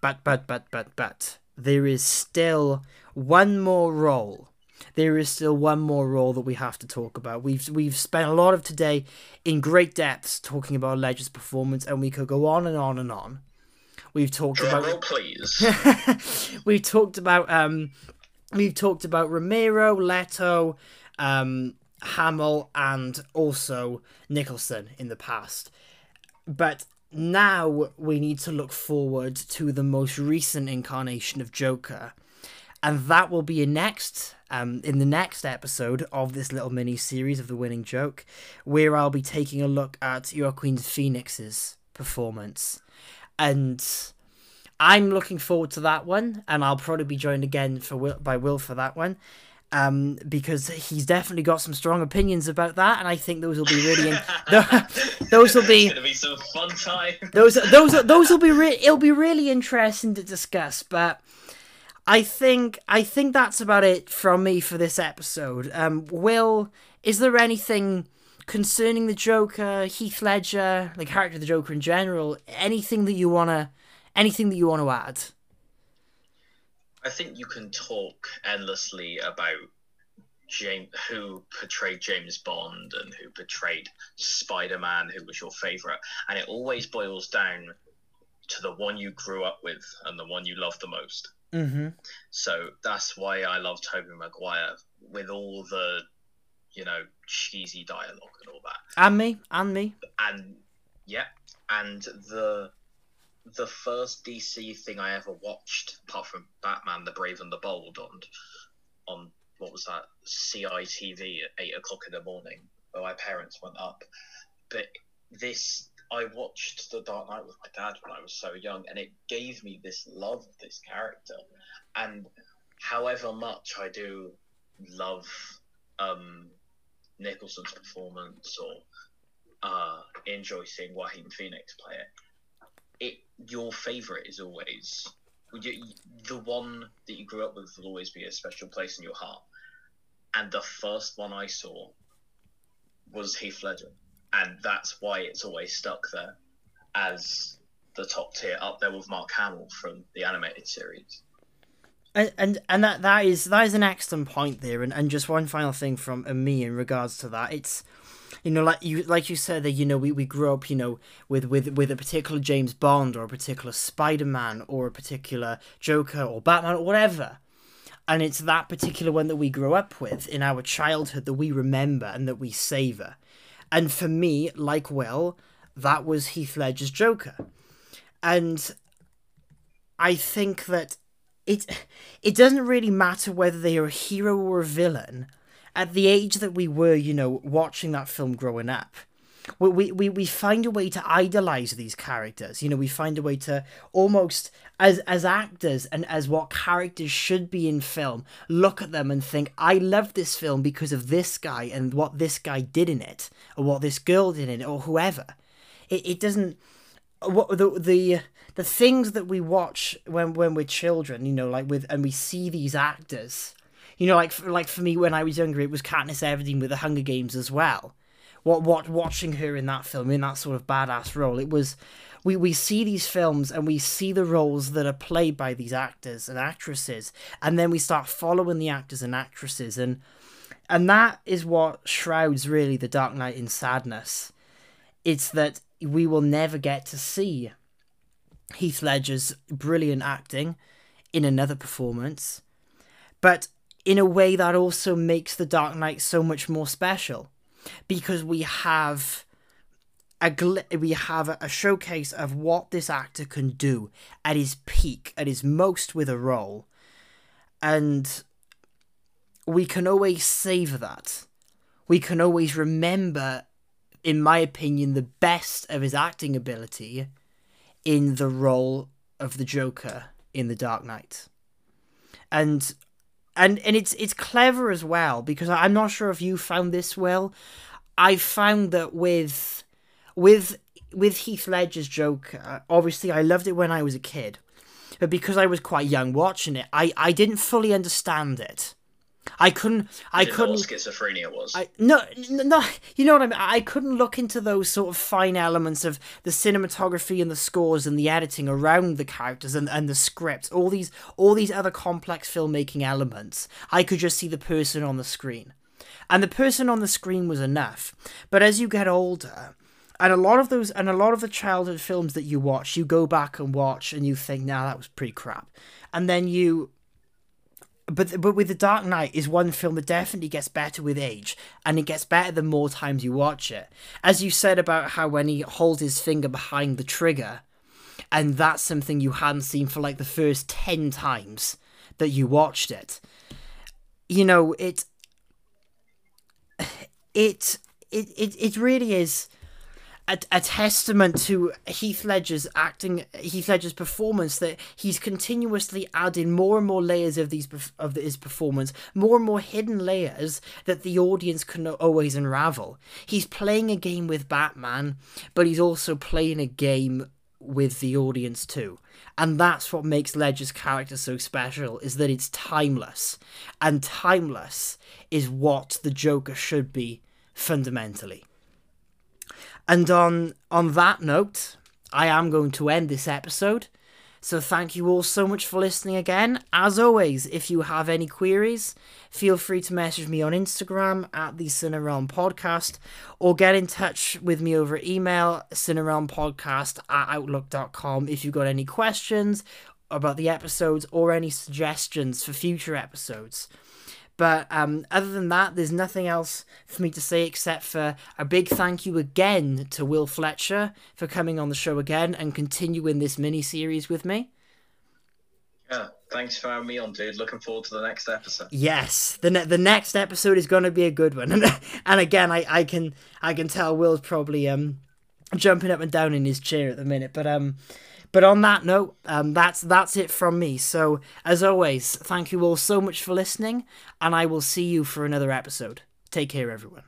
but, but, but, but, but, there is still one more role there is still one more role that we have to talk about. We've we've spent a lot of today in great depths talking about Ledger's performance, and we could go on and on and on. We've talked Drum about roll, please. we've talked about um, we've talked about Romero, Leto, um, Hamill, and also Nicholson in the past, but now we need to look forward to the most recent incarnation of Joker, and that will be next um, in the next episode of this little mini series of the winning joke, where I'll be taking a look at Your Joaquin Phoenix's performance, and I'm looking forward to that one, and I'll probably be joined again for Will, by Will for that one. um, because he's definitely got some strong opinions about that, and I think those will be really in- those will be, be some fun time. those those those will be re- it'll be really interesting to discuss. But I think I think that's about it from me for this episode. Um, Will, is there anything concerning the Joker, Heath Ledger, the character of the Joker in general? Anything that you wanna anything that you want to add? I think you can talk endlessly about James, who portrayed James Bond and who portrayed Spider Man, who was your favorite, and it always boils down to the one you grew up with and the one you love the most. Mm-hmm. So that's why I love Tobey Maguire with all the, you know, cheesy dialogue and all that. And me, and me. And yeah, and the the first DC thing I ever watched, apart from Batman: The Brave and the Bold, on on what was that CITV at eight o'clock in the morning, where my parents went up. But this, I watched The Dark Knight with my dad when I was so young, and it gave me this love of this character. And however much I do love um, Nicholson's performance or uh, enjoy seeing Joaquin Phoenix play it, it your favorite is always you, the one that you grew up with will always be a special place in your heart. And the first one I saw was Heath Ledger, and that's why it's always stuck there as the top tier, up there with Mark Hamill from the animated series. And, and and that that is that is an excellent point there. And, and just one final thing from uh, me in regards to that. It's you know like you like you said that you know we, we grew up you know with, with with a particular James Bond or a particular Spider-Man or a particular Joker or Batman or whatever. And it's that particular one that we grew up with in our childhood that we remember and that we savor and for me like Will that was Heath Ledger's Joker. And I think that it it doesn't really matter whether they are a hero or a villain. At the age that we were you know watching that film growing up we, we, we find a way to idolize these characters you know we find a way to almost as as actors and as what characters should be in film look at them and think i love this film because of this guy and what this guy did in it or what this girl did in it or whoever it, it doesn't what the the the things that we watch when when we're children, you know, like with and we see these actors, you know, like for, like for me when I was younger, it was Katniss Everdeen with the Hunger Games as well. What what watching her in that film in that sort of badass role, it was. We, we see these films and we see the roles that are played by these actors and actresses and then we start following the actors and actresses and and that is what shrouds really the dark knight in sadness it's that we will never get to see Heath Ledger's brilliant acting in another performance, but in a way that also makes The Dark Knight so much more special because we have a gl- we have a showcase of what this actor can do at his peak, at his most with a role, and we can always savor that. We can always remember, in my opinion, the best of his acting ability in the role of the Joker in The Dark Knight. And and and it's it's clever as well because I'm not sure if you found this well. I found that with with with Heath Ledger's Joker, obviously I loved it when I was a kid. But because I was quite young watching it, I, I didn't fully understand it. I couldn't. I couldn't. what schizophrenia was. I no no you know what I mean I couldn't look into those sort of fine elements of the cinematography and the scores and the editing around the characters and, and the script all these all these other complex filmmaking elements I could just see the person on the screen and the person on the screen was enough but as you get older and a lot of those and a lot of the childhood films that you watch you go back and watch and you think now nah, that was pretty crap and then you but but with the Dark Knight is one film that definitely gets better with age, and it gets better the more times you watch it. As you said about how when he holds his finger behind the trigger, and that's something you hadn't seen for like the first ten times that you watched it. You know it. It it it it really is. A, a testament to Heath Ledger's acting, Heath Ledger's performance that he's continuously adding more and more layers of these of his performance, more and more hidden layers that the audience can always unravel. He's playing a game with Batman, but he's also playing a game with the audience too. And that's what makes Ledger's character so special is that it's timeless. And timeless is what the Joker should be fundamentally. And on on that note, I am going to end this episode. So thank you all so much for listening again. As always, if you have any queries, feel free to message me on Instagram at the Cinerealm Podcast or get in touch with me over email, cinerealmpodcast at outlook.com if you've got any questions about the episodes or any suggestions for future episodes. But um, other than that, there's nothing else for me to say except for a big thank you again to Will Fletcher for coming on the show again and continuing this mini series with me. Yeah, thanks for having me on, dude. Looking forward to the next episode. Yes, the ne- the next episode is going to be a good one, and and again, I, I can I can tell Will's probably um jumping up and down in his chair at the minute, but um but on that note, um, that's that's it from me. So as always, thank you all so much for listening, and I will see you for another episode. Take care, everyone.